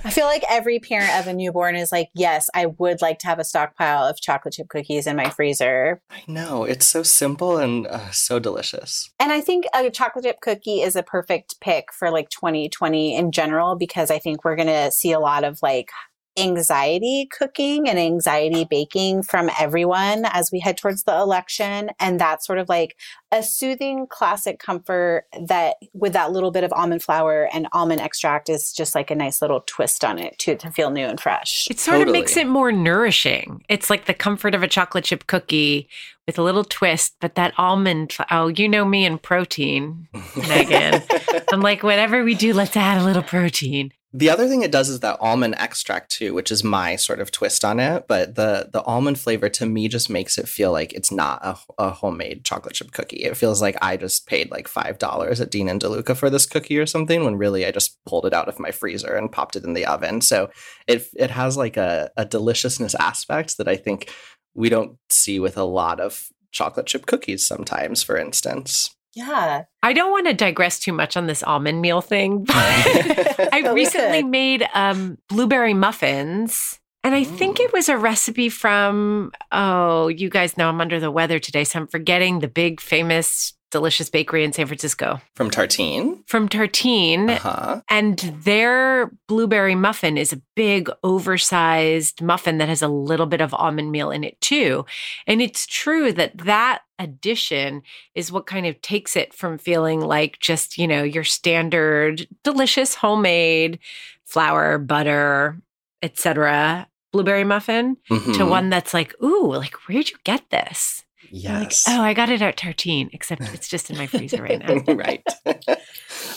I feel like every parent of a newborn is like, yes, I would like to have a stockpile of chocolate chip cookies in my freezer. I know it's so simple and uh, so delicious. And I think a chocolate chip cookie is a perfect pick for like 2020 in general because I think we're going to see a lot of like anxiety cooking and anxiety baking from everyone as we head towards the election. And that's sort of like a soothing classic comfort that with that little bit of almond flour and almond extract is just like a nice little twist on it to, to feel new and fresh. It sort of makes it more nourishing. It's like the comfort of a chocolate chip cookie with a little twist, but that almond, oh, you know me and protein, Meghan. I'm like, whatever we do, let's add a little protein. The other thing it does is that almond extract too, which is my sort of twist on it. But the the almond flavor to me just makes it feel like it's not a, a homemade chocolate chip cookie. It feels like I just paid like five dollars at Dean and DeLuca for this cookie or something, when really I just pulled it out of my freezer and popped it in the oven. So it it has like a, a deliciousness aspect that I think we don't see with a lot of chocolate chip cookies sometimes, for instance. Yeah. I don't want to digress too much on this almond meal thing, but I recently could. made um, blueberry muffins. And I think it was a recipe from, oh, you guys know I'm under the weather today. So I'm forgetting the big, famous, delicious bakery in San Francisco From Tartine. from Tartine. Uh-huh. And their blueberry muffin is a big, oversized muffin that has a little bit of almond meal in it, too. And it's true that that addition is what kind of takes it from feeling like just, you know, your standard delicious homemade flour, butter, etc. blueberry muffin to Mhm. one that's like, ooh, like where'd you get this? Uh, You're Like, Yes. oh, I got it at Tartine, except it's just in my freezer right now. right.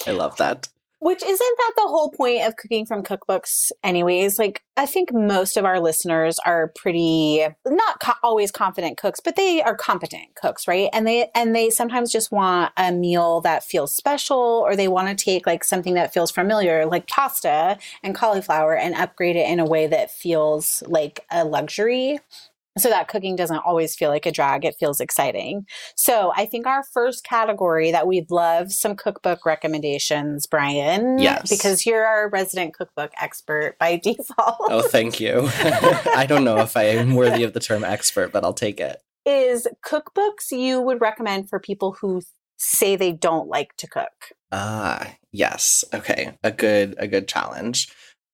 I love that. Which isn't that the whole point of cooking from cookbooks, anyways? Like, I think most of our listeners are pretty not co- always confident cooks, but they are competent cooks, right? And they and they sometimes just want a meal that feels special, or they want to take like something that feels familiar, like pasta and cauliflower, and upgrade it in a way that feels like a luxury. So that cooking doesn't always feel like a drag; it feels exciting. So I think our first category that we'd love some cookbook recommendations, Brian. Yes. Because you're our resident cookbook expert by default. Oh, thank you. I don't know if I am worthy of the term expert, but I'll take it. Is cookbooks you would recommend for people who say they don't like to cook? Ah, yes. Okay, a good a good challenge.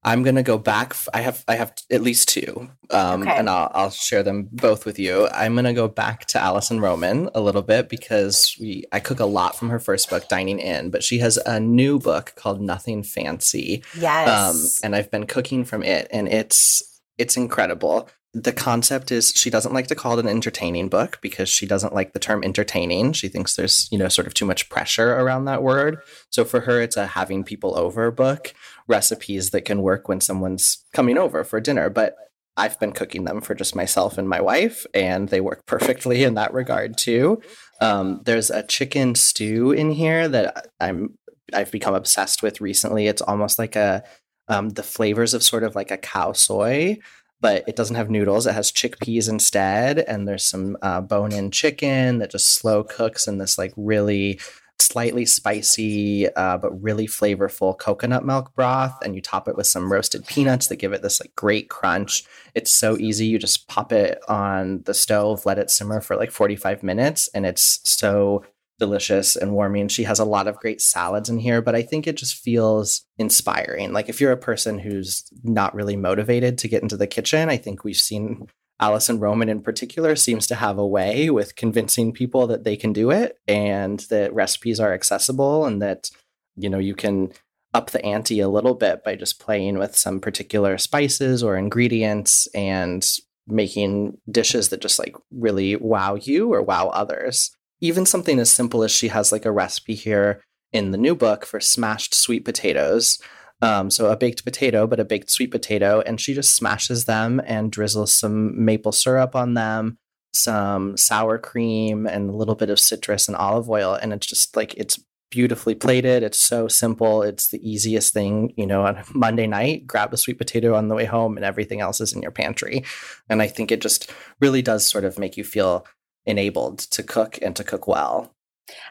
I'm gonna go back. f- I have I have at least two, um, Okay. and I'll I'll share them both with you. I'm gonna go back to Alison Roman a little bit because we I cook a lot from her first book, Dining In, but she has a new book called Nothing Fancy, Yes. um, and I've been cooking from it, and it's it's incredible. The concept is she doesn't like to call it an entertaining book because she doesn't like the term entertaining. She thinks there's you know sort of too much pressure around that word. So for her, it's a having people over book, recipes that can work when someone's coming over for dinner. But I've been cooking them for just myself and my wife, and they work perfectly in that regard too. Um, there's a chicken stew in here that I'm I've become obsessed with recently. It's almost like a um, the flavors of sort of like a khao soi, but it doesn't have noodles. It has chickpeas instead, and there's some uh, bone-in chicken that just slow cooks in this like really slightly spicy uh, but really flavorful coconut milk broth and you top it with some roasted peanuts that give it this like great crunch. It's so easy you just pop it on the stove let it simmer for like 45 minutes and it's so delicious and warming. She has a lot of great salads in here but i think it just feels inspiring. Like if you're a person who's not really motivated to get into the kitchen i think we've seen Alison Roman in particular seems to have a way with convincing people that they can do it and that recipes are accessible and that you know you can up the ante a little bit by just playing with some particular spices or ingredients and making dishes that just like really wow you or wow others. Even something as simple as she has like a recipe here in the new book for smashed sweet potatoes. Um, so a baked potato, but a baked sweet potato, and she just smashes them and drizzles some maple syrup on them, some sour cream, and a little bit of citrus and olive oil, and it's just like it's beautifully plated. It's so simple. It's the easiest thing, you know, on Monday night, grab a sweet potato on the way home and everything else is in your pantry. And I think it just really does sort of make you feel enabled to cook and to cook well.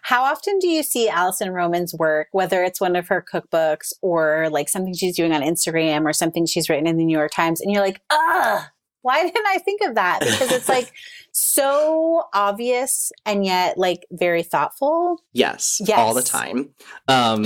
How often do you see Alison Roman's work, whether it's one of her cookbooks or like something she's doing on Instagram or something she's written in the New York Times, and you're like, ah, why didn't I think of that? Because it's like so obvious and yet like very thoughtful. Yes, yes. all the time. Um,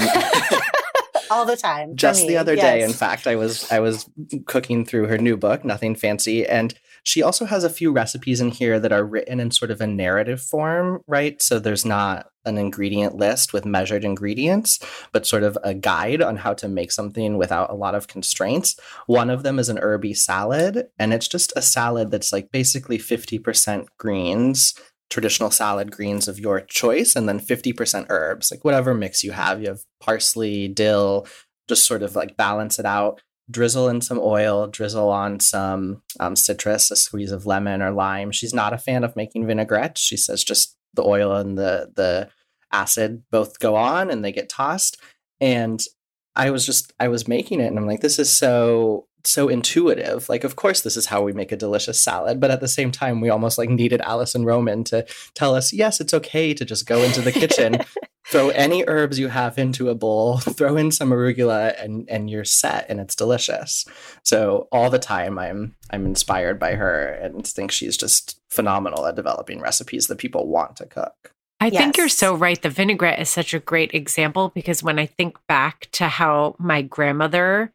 all the time. Just the other yes. day, in fact, I was I was cooking through her new book, Nothing Fancy, and she also has a few recipes in here that are written in sort of a narrative form, right? So there's not an ingredient list with measured ingredients, but sort of a guide on how to make something without a lot of constraints. One of them is an herby salad, and it's just a salad that's like basically 50% greens, traditional salad greens of your choice, and then 50% herbs, like whatever mix you have. You have parsley, dill, just sort of like balance it out drizzle in some oil, drizzle on some um, citrus, a squeeze of lemon or lime. She's not a fan of making vinaigrette. She says just the oil and the the acid both go on and they get tossed. And I was just I was making it and I'm like, this is so so intuitive. Like, of course, this is how we make a delicious salad. But at the same time, we almost like needed Alison Roman to tell us, yes, it's okay to just go into the kitchen, throw any herbs you have into a bowl, throw in some arugula, and and you're set, and it's delicious. So all the time, I'm I'm inspired by her and think she's just phenomenal at developing recipes that people want to cook. I yes. think you're so right. The vinaigrette is such a great example because when I think back to how my grandmother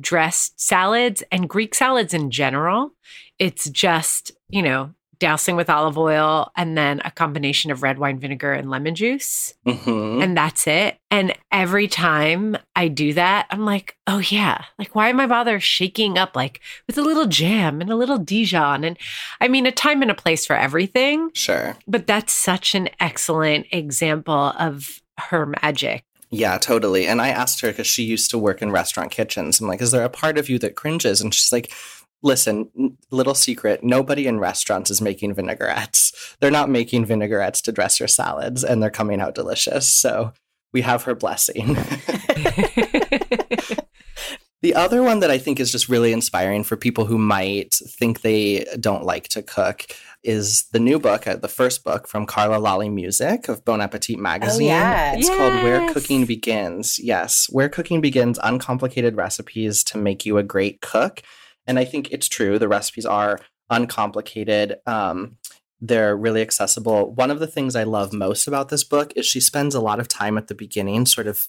dressed salads and Greek salads in general, it's just, you know, dousing with olive oil and then a combination of red wine vinegar and lemon juice. Mm-hmm. And that's it. And every time I do that, I'm like, oh, yeah. Like, why am I bother shaking up like with a little jam and a little Dijon? And I mean, a time and a place for everything. Sure. But that's such an excellent example of her magic. Yeah, totally. And I asked her because she used to work in restaurant kitchens. I'm like, is there a part of you that cringes? And she's like, listen, little secret nobody in restaurants is making vinaigrettes. They're not making vinaigrettes to dress your salads, and they're coming out delicious. So we have her blessing. the other one that I think is just really inspiring for people who might think they don't like to cook is the new book, uh, the first book from Carla Lalli Music of Bon Appetit magazine. Oh, yeah. It's yes. called Where Cooking Begins. Yes, Where Cooking Begins Uncomplicated Recipes to Make You a Great Cook. And I think it's true. The recipes are uncomplicated. Um, they're really accessible. One of the things I love most about this book is she spends a lot of time at the beginning, sort of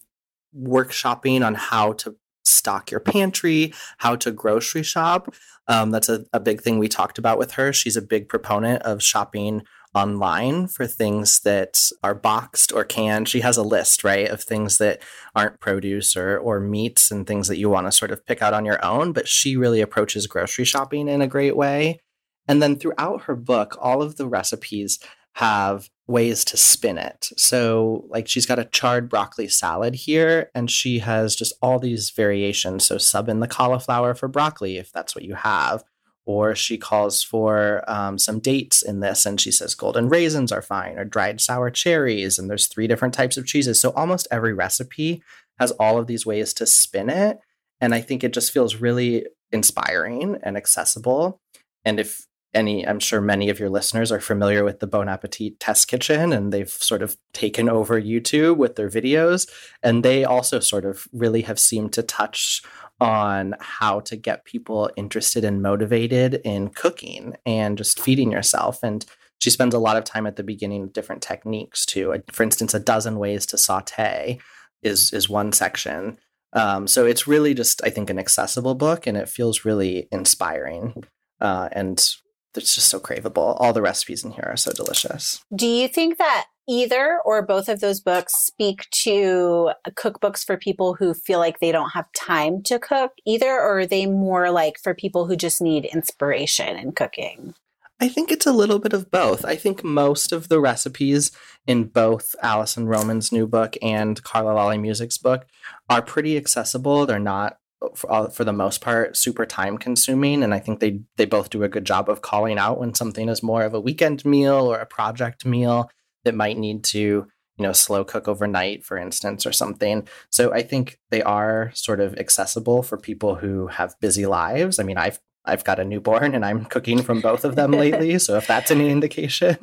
workshopping on how to stock your pantry, how to grocery shop. Um, that's a, a big thing we talked about with her. She's a big proponent of shopping online for things that are boxed or canned. She has a list, right, of things that aren't produce or or meats and things that you want to sort of pick out on your own, but she really approaches grocery shopping in a great way. And then throughout her book, all of the recipes have ways to spin it. So, like, she's got a charred broccoli salad here, and she has just all these variations. So, sub in the cauliflower for broccoli if that's what you have. Or she calls for um, some dates in this, and she says golden raisins are fine, or dried sour cherries. And there's three different types of cheeses. So, almost every recipe has all of these ways to spin it. And I think it just feels really inspiring and accessible. And if any i'm sure many of your listeners are familiar with the bon appetit test kitchen and they've sort of taken over youtube with their videos and they also sort of really have seemed to touch on how to get people interested and motivated in cooking and just feeding yourself. And she spends a lot of time at the beginning with different techniques too. For instance a dozen ways to saute is is one section. Um, so it's really just i think an accessible book and it feels really inspiring uh, and it's just so craveable. All the recipes in here are so delicious. Do you think that either or both of those books speak to cookbooks for people who feel like they don't have time to cook either, or are they more like for people who just need inspiration in cooking? I think it's a little bit of both. I think most of the recipes in both Alison Roman's new book and Carla Lalli Music's book are pretty accessible. They're not for, uh, for the most part super time consuming and i think they they both do a good job of calling out when something is more of a weekend meal or a project meal that might need to you know slow cook overnight for instance or something so i think they are sort of accessible for people who have busy lives i mean i've I've got a newborn and I'm cooking from both of them lately, so if that's any indication.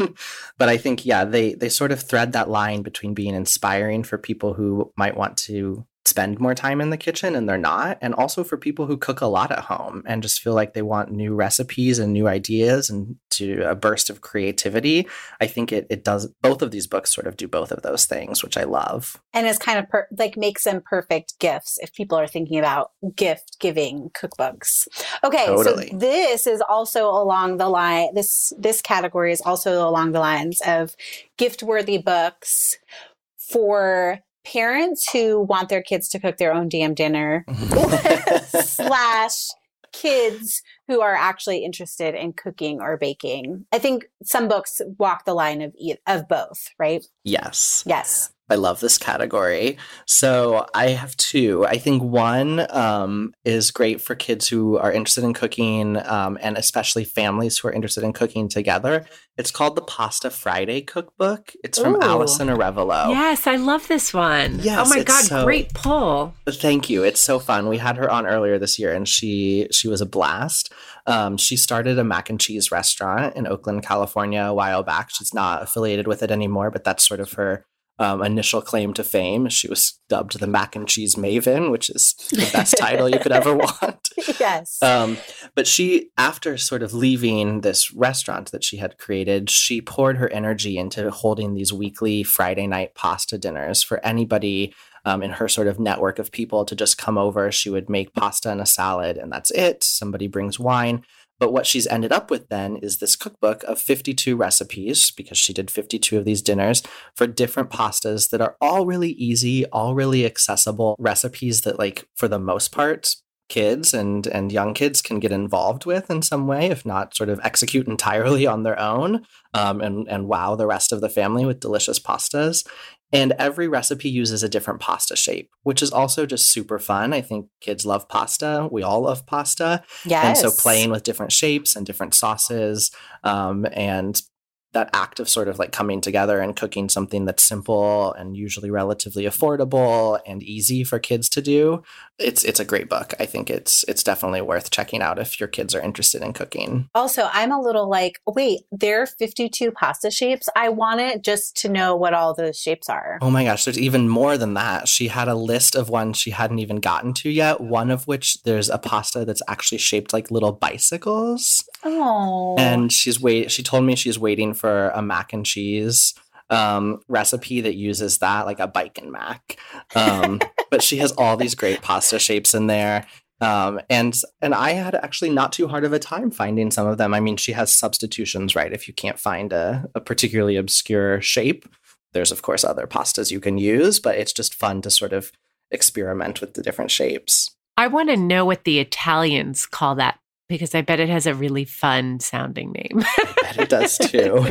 but I think yeah, they they sort of thread that line between being inspiring for people who might want to spend more time in the kitchen and they're not and also for people who cook a lot at home and just feel like they want new recipes and new ideas and to a burst of creativity i think it, it does both of these books sort of do both of those things which i love and it's kind of per- like makes them perfect gifts if people are thinking about gift giving cookbooks okay totally. so this is also along the line this this category is also along the lines of gift worthy books for parents who want their kids to cook their own damn dinner slash kids who are actually interested in cooking or baking. I think some books walk the line of of both, right? Yes. Yes. I love this category. So I have two. I think one um, is great for kids who are interested in cooking um, and especially families who are interested in cooking together. It's called the Pasta Friday Cookbook. It's from Ooh. Allison Arevalo. Yes, I love this one. Yes, oh my God, so, great pull. Thank you. It's so fun. We had her on earlier this year and she she was a blast. Um, she started a mac and cheese restaurant in Oakland, California a while back. She's not affiliated with it anymore, but that's sort of her um, initial claim to fame. She was dubbed the mac and cheese maven, which is the best title you could ever want. Yes. Um, but she, after sort of leaving this restaurant that she had created, she poured her energy into holding these weekly Friday night pasta dinners for anybody um, in her sort of network of people to just come over. She would make pasta and a salad, and that's it. Somebody brings wine. But what she's ended up with then is this cookbook of 52 recipes, because she did 52 of these dinners for different pastas that are all really easy, all really accessible recipes that, like, for the most part, kids and and young kids can get involved with in some way, if not sort of execute entirely on their own, um, and and wow the rest of the family with delicious pastas. And every recipe uses a different pasta shape, which is also just super fun. I think kids love pasta. We all love pasta. Yes. And so playing with different shapes and different sauces um, and that act of sort of like coming together and cooking something that's simple and usually relatively affordable and easy for kids to do it's it's a great book. I think it's it's definitely worth checking out if your kids are interested in cooking. Also i'm a little like wait there are 52 pasta shapes? I want it just to know what all those shapes are. Oh my gosh there's even more than that. She had a list of ones she hadn't even gotten to yet one of which there's a pasta that's actually shaped like little bicycles. Oh. And she's wait she told me she's waiting for a mac and cheese um, recipe that uses that, like a bike and mac. Um, but she has all these great pasta shapes in there. Um, and and I had actually not too hard of a time finding some of them. I mean, she has substitutions, right? If you can't find a, a particularly obscure shape, there's of course other pastas you can use, but it's just fun to sort of experiment with the different shapes. I want to know what the Italians call that because I bet it has a really fun sounding name. I bet it does too.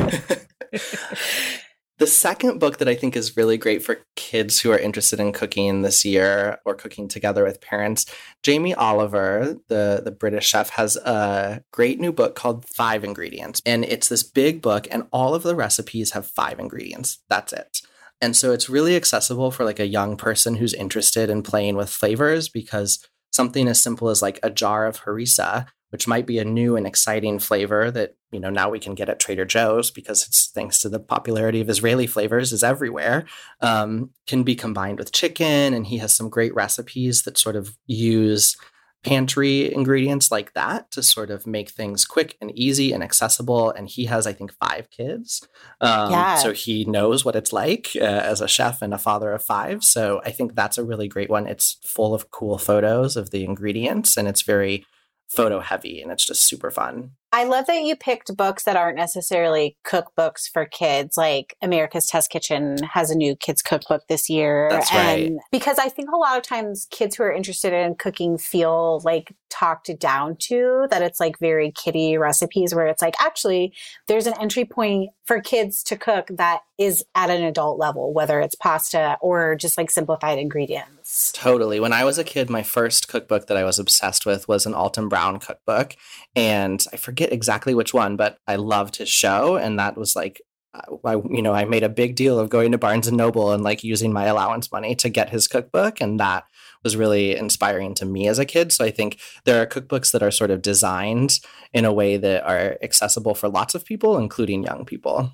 the second book that I think is really great for kids who are interested in cooking this year or cooking together with parents, Jamie Oliver, the, the British chef, has a great new book called Five Ingredients. And it's this big book, and all of the recipes have five ingredients. That's it. And so it's really accessible for like a young person who's interested in playing with flavors because something as simple as like a jar of harissa which might be a new and exciting flavor that you know now we can get at Trader Joe's because it's thanks to the popularity of Israeli flavors is everywhere. Um, can be combined with chicken, and he has some great recipes that sort of use pantry ingredients like that to sort of make things quick and easy and accessible. And he has, I think, five kids, um, yeah. so he knows what it's like uh, as a chef and a father of five. So I think that's a really great one. It's full of cool photos of the ingredients, and it's very photo heavy and it's just super fun. I love that you picked books that aren't necessarily cookbooks for kids. Like America's Test Kitchen has a new kids cookbook this year. That's and right. because I think a lot of times kids who are interested in cooking feel like talked down to that it's like very kiddie recipes where it's like actually there's an entry point for kids to cook that is at an adult level, whether it's pasta or just like simplified ingredients. Totally. When I was a kid, my first cookbook that I was obsessed with was an Alton Brown cookbook. And I forget exactly which one, but I loved his show. And that was like, I, you know, I made a big deal of going to Barnes and Noble and like using my allowance money to get his cookbook. And that was really inspiring to me as a kid. So I think there are cookbooks that are sort of designed in a way that are accessible for lots of people, including young people.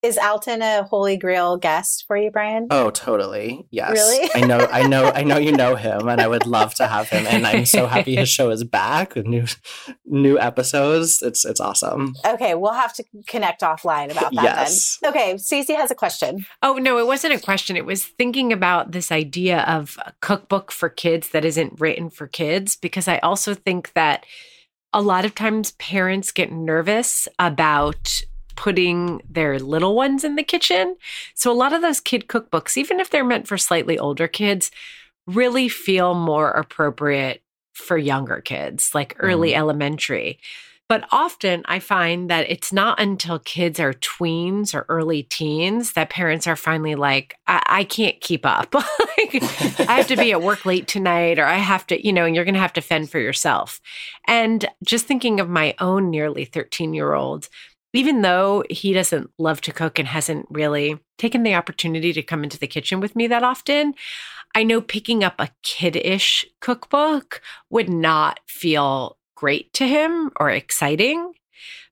Is Alton a holy grail guest for you, Brian? Oh, totally. Yes. Really? I know I know I know you know him and I would love to have him and I'm so happy his show is back with new new episodes. It's it's awesome. Okay, we'll have to connect offline about that Yes. then. Okay, Stacie has a question. Oh, no, it wasn't a question. It was thinking about this idea of a cookbook for kids that isn't written for kids, because I also think that a lot of times parents get nervous about putting their little ones in the kitchen. So a lot of those kid cookbooks, even if they're meant for slightly older kids, really feel more appropriate for younger kids, like early mm-hmm. elementary. But often I find that it's not until kids are tweens or early teens that parents are finally like, I, I can't keep up. like, I have to be at work late tonight, or I have to, you know, and you're going to have to fend for yourself. And just thinking of my own nearly 13 year old, even though he doesn't love to cook and hasn't really taken the opportunity to come into the kitchen with me that often, I know picking up a kid-ish cookbook would not feel great to him or exciting.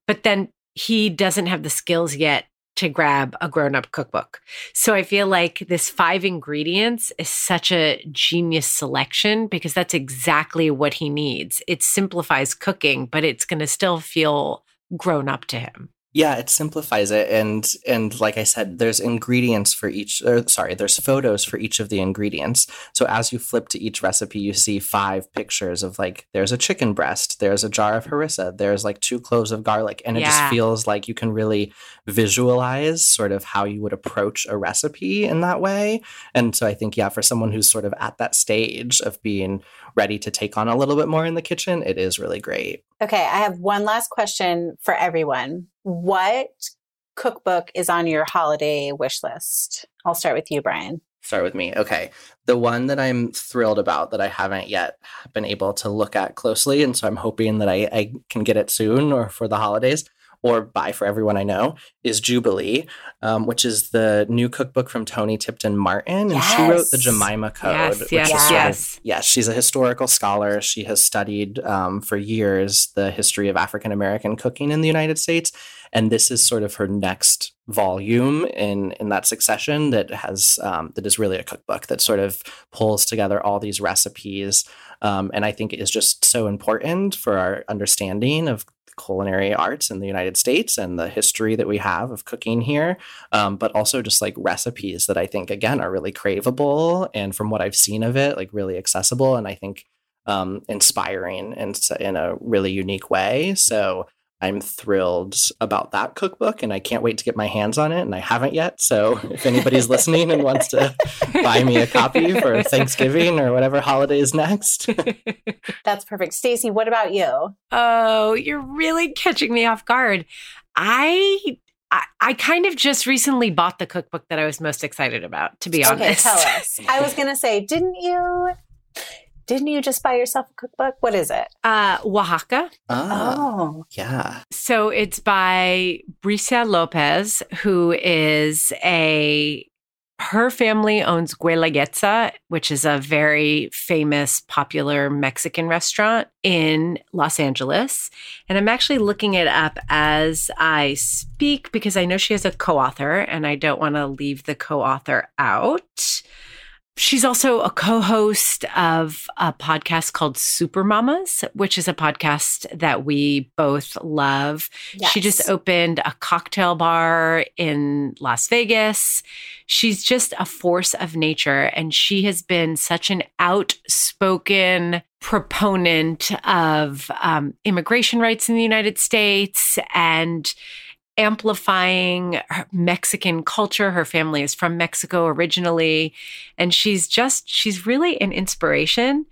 But then he doesn't have the skills yet to grab a grown-up cookbook. So I feel like this five ingredients is such a genius selection because that's exactly what he needs. It simplifies cooking, but it's going to still feel grown up to him. Yeah, it simplifies it and and like I said, there's ingredients for each or sorry, there's photos for each of the ingredients. So as you flip to each recipe, you see five pictures of like there's a chicken breast, there's a jar of harissa, there's like two cloves of garlic, and it Yeah. just feels like you can really visualize sort of how you would approach a recipe in that way. And so I think yeah, for someone who's sort of at that stage of being ready to take on a little bit more in the kitchen, it is really great. Okay, I have one last question for everyone. What cookbook is on your holiday wish list? I'll start with you, Brian. Start with me. Okay. The one that I'm thrilled about that I haven't yet been able to look at closely. And so I'm hoping that I, I can get it soon or for the holidays or buy for everyone I know is Jubilee, um, which is the new cookbook from Toni Tipton Martin. And she wrote the Jemima Code. Yes, which yes, is sort of- yes. yes, she's a historical scholar. She has studied um, for years the history of African American cooking in the United States, and this is sort of her next volume in in that succession that has um, that is really a cookbook that sort of pulls together all these recipes, um, and I think is just so important for our understanding of culinary arts in the United States and the history that we have of cooking here, um, but also just like recipes that I think again are really craveable and from what I've seen of it, like really accessible and I think um, inspiring in in a really unique way. So I'm thrilled about that cookbook and I can't wait to get my hands on it and I haven't yet. So if anybody's listening and wants to buy me a copy for Thanksgiving or whatever holiday is next, That's perfect. Stacie, what about you? Oh, you're really catching me off guard. I, I I kind of just recently bought the cookbook that I was most excited about, to be Okay, honest. tell us. I was going to say, didn't you didn't you just buy yourself a cookbook? What is it? Uh, Oaxaca. ah, Oh. yeah. So it's by Bricia Lopez, who is a her family owns Guelaguetza, which is a very famous, popular Mexican restaurant in Los Angeles. And I'm actually looking it up as I speak because I know she has a co author and I don't want to leave the co author out. She's also a co host of a podcast called Super Mamas, which is a podcast that we both love. Yes. She just opened a cocktail bar in Las Vegas. She's just a force of nature, and she has been such an outspoken proponent of um, immigration rights in the United States and amplifying Mexican culture. Her family is from Mexico originally. And she's just, she's really an inspiration.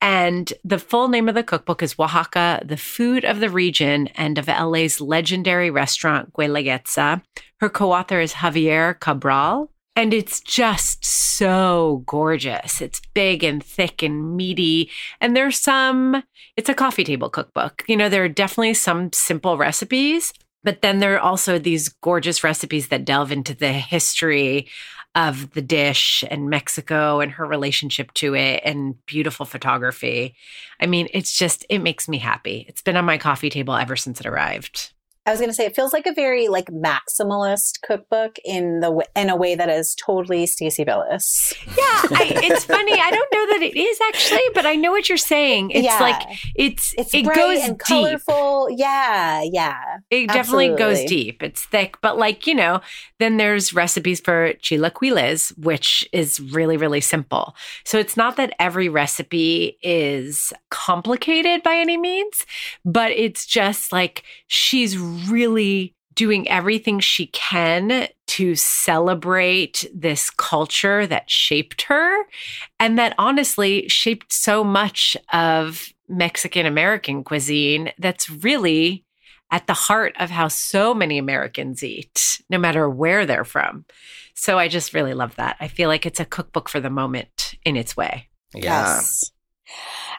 And the full name of the cookbook is Oaxaca, the food of the region and of LA's legendary restaurant, Guelaguetza. Her co author is Javier Cabral. And it's just so gorgeous. It's big and thick and meaty. And there's some, it's a coffee table cookbook. You know, there are definitely some simple recipes, but then there are also these gorgeous recipes that delve into the history of the dish and Mexico and her relationship to it and beautiful photography. I mean, it's just, it makes me happy. It's been on my coffee table ever since it arrived. I was going to say it feels like a very like maximalist cookbook in the w- in a way that is totally Stacie Billis. Yeah, I, it's funny. I don't know that it is actually, but I know what you're saying. It's Yeah. like it's, It's it goes and deep. colorful. Yeah, yeah. It definitely goes deep. It's thick, but like, you know, then there's recipes for chilaquiles, which is really, really simple. So it's not that every recipe is complicated by any means, but it's just like she's really doing everything she can to celebrate this culture that shaped her and that honestly shaped so much of Mexican American cuisine that's really at the heart of how so many Americans eat, no matter where they're from. So I just really love that. I feel like it's a cookbook for the moment in its way. Yeah. Yes.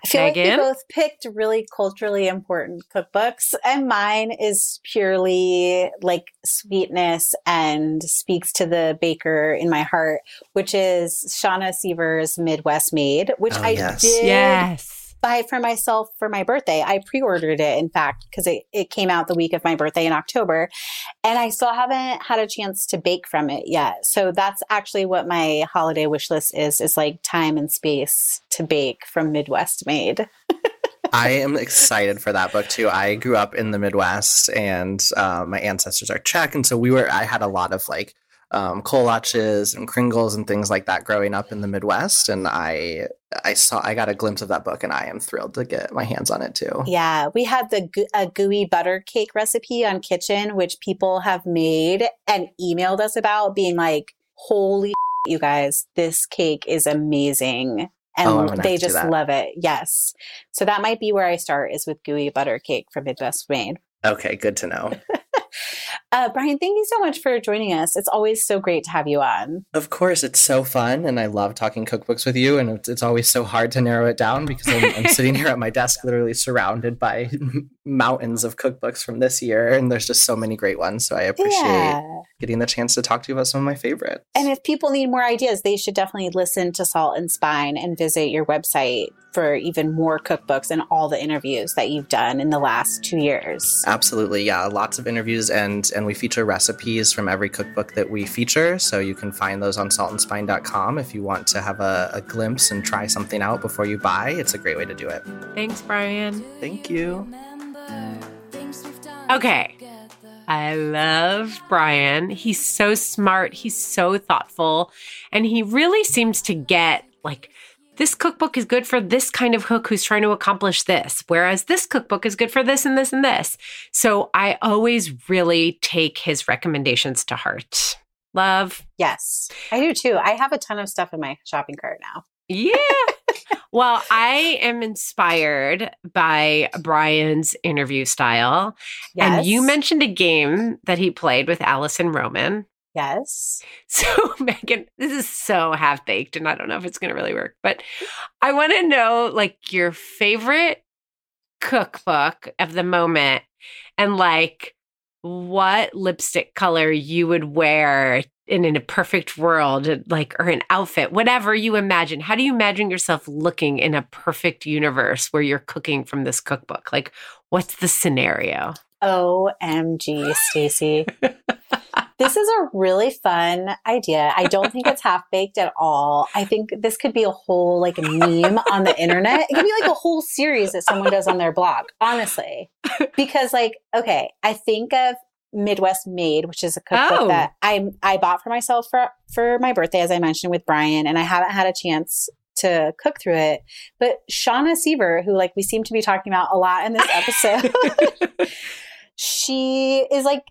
I feel like Meghan? we both picked really culturally important cookbooks, and mine is purely like sweetness and speaks to the baker in my heart, which is Shauna Sever's Midwest Made, which Oh, I yes. did Yes. Buy for myself for my birthday. I pre-ordered it, in fact, because it, it came out the week of my birthday in October. And I still haven't had a chance to bake from it yet. So that's actually what my holiday wish list is, is like time and space to bake from Midwest Made. I am excited for that book too. I grew up in the Midwest, and uh, my ancestors are Czech, and so we were. I had a lot of like um, kolaches and kringles and things like that growing up in the Midwest, and I I saw I got a glimpse of that book, and I am thrilled to get my hands on it too. Yeah, we had the a gooey butter cake recipe on Kitchn, which people have made and emailed us about, being like, "Holy, you guys, this cake is amazing." And Oh, they have to do just love it. Yes. So that might be where I start is with gooey butter cake from Midwest Made. Okay, good to know. Uh, Brian, thank you so much for joining us. It's always so great to have you on. Of course, it's so fun, and I love talking cookbooks with you. And it's, it's always so hard to narrow it down because I'm, I'm sitting here at my desk, literally surrounded by mountains of cookbooks from this year, and there's just so many great ones. So I appreciate Yeah. Getting the chance to talk to you about some of my favorites. And if people need more ideas, they should definitely listen to Salt and Spine and visit your website for even more cookbooks and all the interviews that you've done in the last two years. Absolutely, yeah. Lots of interviews and and we feature recipes from every cookbook that we feature. So you can find those on saltandspine.com if you want to have a, a glimpse and try something out before you buy. It's a great way to do it. Thanks, Brian. Thank you. Okay. I love Brian. He's so smart. He's so thoughtful. And he really seems to get like, this cookbook is good for this kind of cook who's trying to accomplish this, whereas this cookbook is good for this and this and this. So I always really take his recommendations to heart. Love. Yes, I do too. I have a ton of stuff in my shopping cart now. Yeah. Well, I am inspired by Brian's interview style. And you mentioned a game that he played with Alison Roman. Yes. So, Meghan, this is so half baked, and I don't know if it's going to really work, but I want to know like your favorite cookbook of the moment and like what lipstick color you would wear in, in a perfect world, like, or an outfit, whatever you imagine. How do you imagine yourself looking in a perfect universe where you're cooking from this cookbook? Like, what's the scenario? OMG, Stacie. this is a really fun idea. I don't think it's half baked at all. I think this could be a whole like meme on the internet. It could be like a whole series that someone does on their blog, honestly. Because like, okay, I think of Midwest Made, which is a cookbook Oh. that I I bought for myself for for my birthday, as I mentioned with Brian, and I haven't had a chance to cook through it. But Shauna Sever, who like we seem to be talking about a lot in this episode, she is like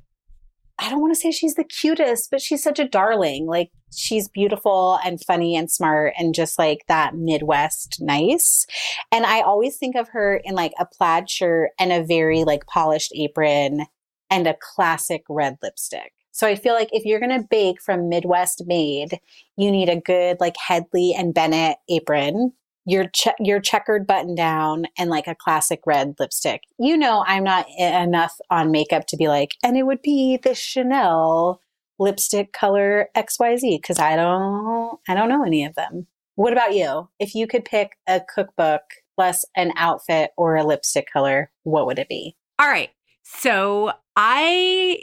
I don't want to say she's the cutest, but she's such a darling. Like she's beautiful and funny and smart and just like that Midwest nice. And I always think of her in like a plaid shirt and a very like polished apron and a classic red lipstick. So I feel like if you're going to bake from Midwest made, you need a good like Hedley and Bennett apron, your che- your checkered button down and like a classic red lipstick. You know, I'm not enough on makeup to be like, and it would be the Chanel lipstick color XYZ because I don't I don't know any of them. What about you? If you could pick a cookbook plus an outfit or a lipstick color, what would it be? All right. So I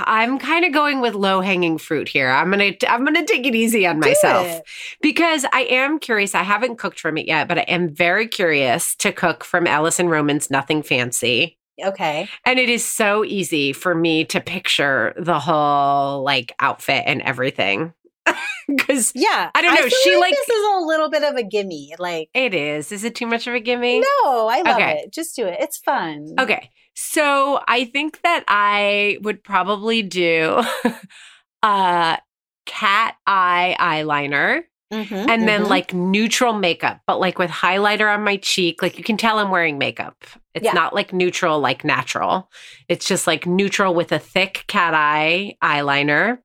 I'm kind of going with low hanging fruit here. I'm going to I'm going to take it easy on myself because I am curious. I haven't cooked from it yet, but I am very curious to cook from Alison Roman's Nothing Fancy. Okay. And it is so easy for me to picture the whole like outfit and everything. Cuz Yeah. I don't know, feel she, like- this is a little bit of a gimme. Like it is. Is it too much of a gimme? no, I love Okay. it. Just do it. It's fun. Okay. So I think that I would probably do a cat eye eyeliner Mhm, and then mhm. like neutral makeup, but like with highlighter on my cheek. Like you can tell I'm wearing makeup. It's Yeah. not like neutral, like natural. It's just like neutral with a thick cat eye eyeliner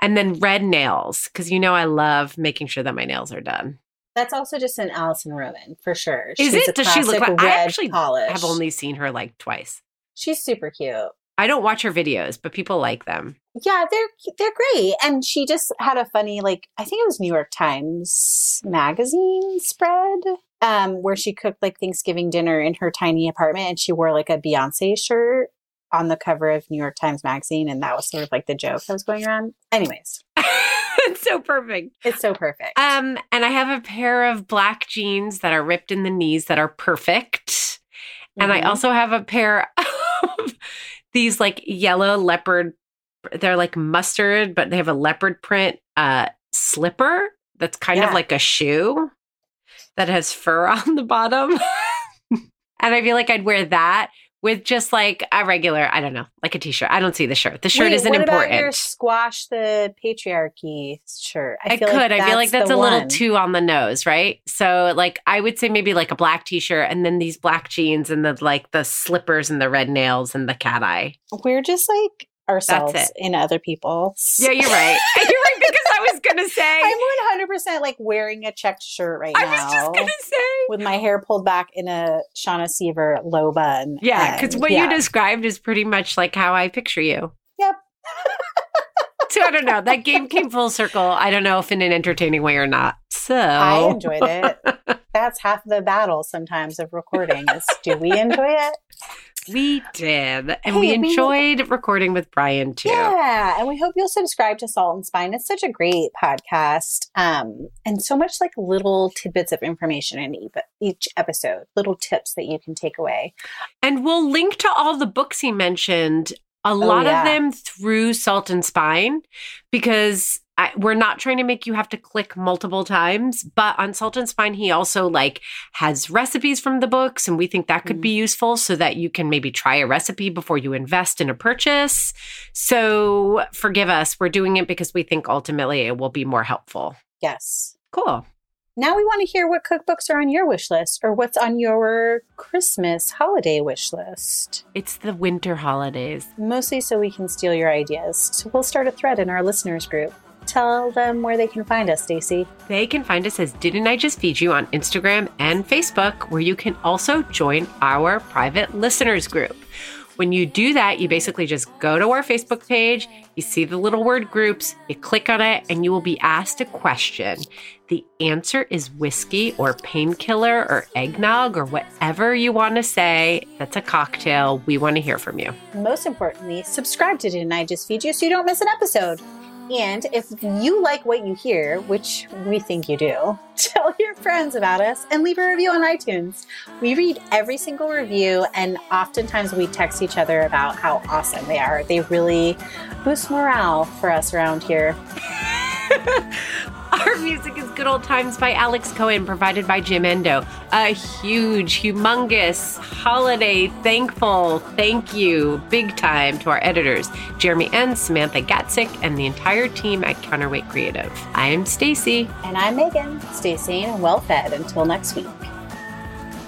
and then red nails. Cause you know, I love making sure that my nails are done. that's also just an Alison Roman for sure. Is She's it? Does she look like- I actually polish. I've only seen her like twice. She's super cute. I don't watch her videos, but people like them. Yeah, they're they're great. And she just had a funny like I think it was New York Times magazine spread um where she cooked like Thanksgiving dinner in her tiny apartment and she wore like a Beyonce shirt on the cover of New York Times magazine and that was sort of like the joke that was going around. Anyways, it's so perfect. it's so perfect. Um, and I have a pair of black jeans that are ripped in the knees that are perfect. And I Mhm. also have a pair of these like yellow leopard, they're like mustard, but they have a leopard print uh slipper that's kind of like a shoe that has fur on the bottom. and I feel like I'd wear that with just like a regular, I don't know, like a t-shirt. I don't see the shirt. The shirt Wait, isn't important. what important. About your squash the patriarchy shirt. I, feel could. I feel like that's a little too on the nose, right? So, like, I would say maybe like a black t-shirt, and then these black jeans, and the like the slippers, and the red nails, and the cat eye. We're just like ourselves in other people's. Yeah, you're right. you're right was gonna say. I'm 100% like wearing a checked shirt right I now. I was just gonna say. with my hair pulled back in a Shauna Sever low bun. Yeah, because what yeah. you described is pretty much like how I picture you. Yep. So I don't know. That game came full circle. I don't know if in an entertaining way or not. So I enjoyed it. That's half the battle sometimes of recording is do we enjoy it? We did, and Hey, we we- enjoyed recording with Brian too. Yeah, and we hope you'll subscribe to Salt and Spine. It's such a great podcast, um, and so much like little tidbits of information in each episode, little tips that you can take away. And we'll link to all the books he mentioned, a lot Oh, yeah. of them through Salt and Spine, because I, we're not trying to make you have to click multiple times. But on Salt and Spine, he also like has recipes from the books, and we think that could be Mm-hmm. useful so that you can maybe try a recipe before you invest in a purchase. So forgive us, we're doing it because we think ultimately it will be more helpful. Yes. Cool. Now we want to hear what cookbooks are on your wish list or what's on your Christmas holiday wish list. It's the winter holidays. Mostly so we can steal your ideas. So we'll start a thread in our listeners group. Tell them where they can find us, Stacie. They can find us as Didn't I Just Feed You on Instagram and Facebook, where you can also join our private listeners group. When you do that, you basically just go to our Facebook page, you see the little word groups, you click on it, and you will be asked a question. The answer is whiskey or painkiller or eggnog or whatever you want to say. That's a cocktail. We want to hear from you. Most importantly, subscribe to Didn't I Just Feed You so you don't miss an episode. And if you like what you hear, which we think you do, tell your friends about us and leave a review on iTunes. We read every single review, and oftentimes we text each other about how awesome they are. They really boost morale for us around here. Our music is Good Old Times by Alex Cohen, provided by Jamendo. A huge, humongous, holiday thankful thank you, big time, to our editors, Jeremy N., Samantha Gatzik, and the entire team at Counterweight Creative. I'm Stacie. And I'm Meghan. Stay sane and well fed until next week.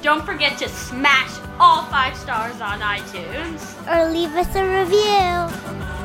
Don't forget to smash all five stars on iTunes. Or leave us a review.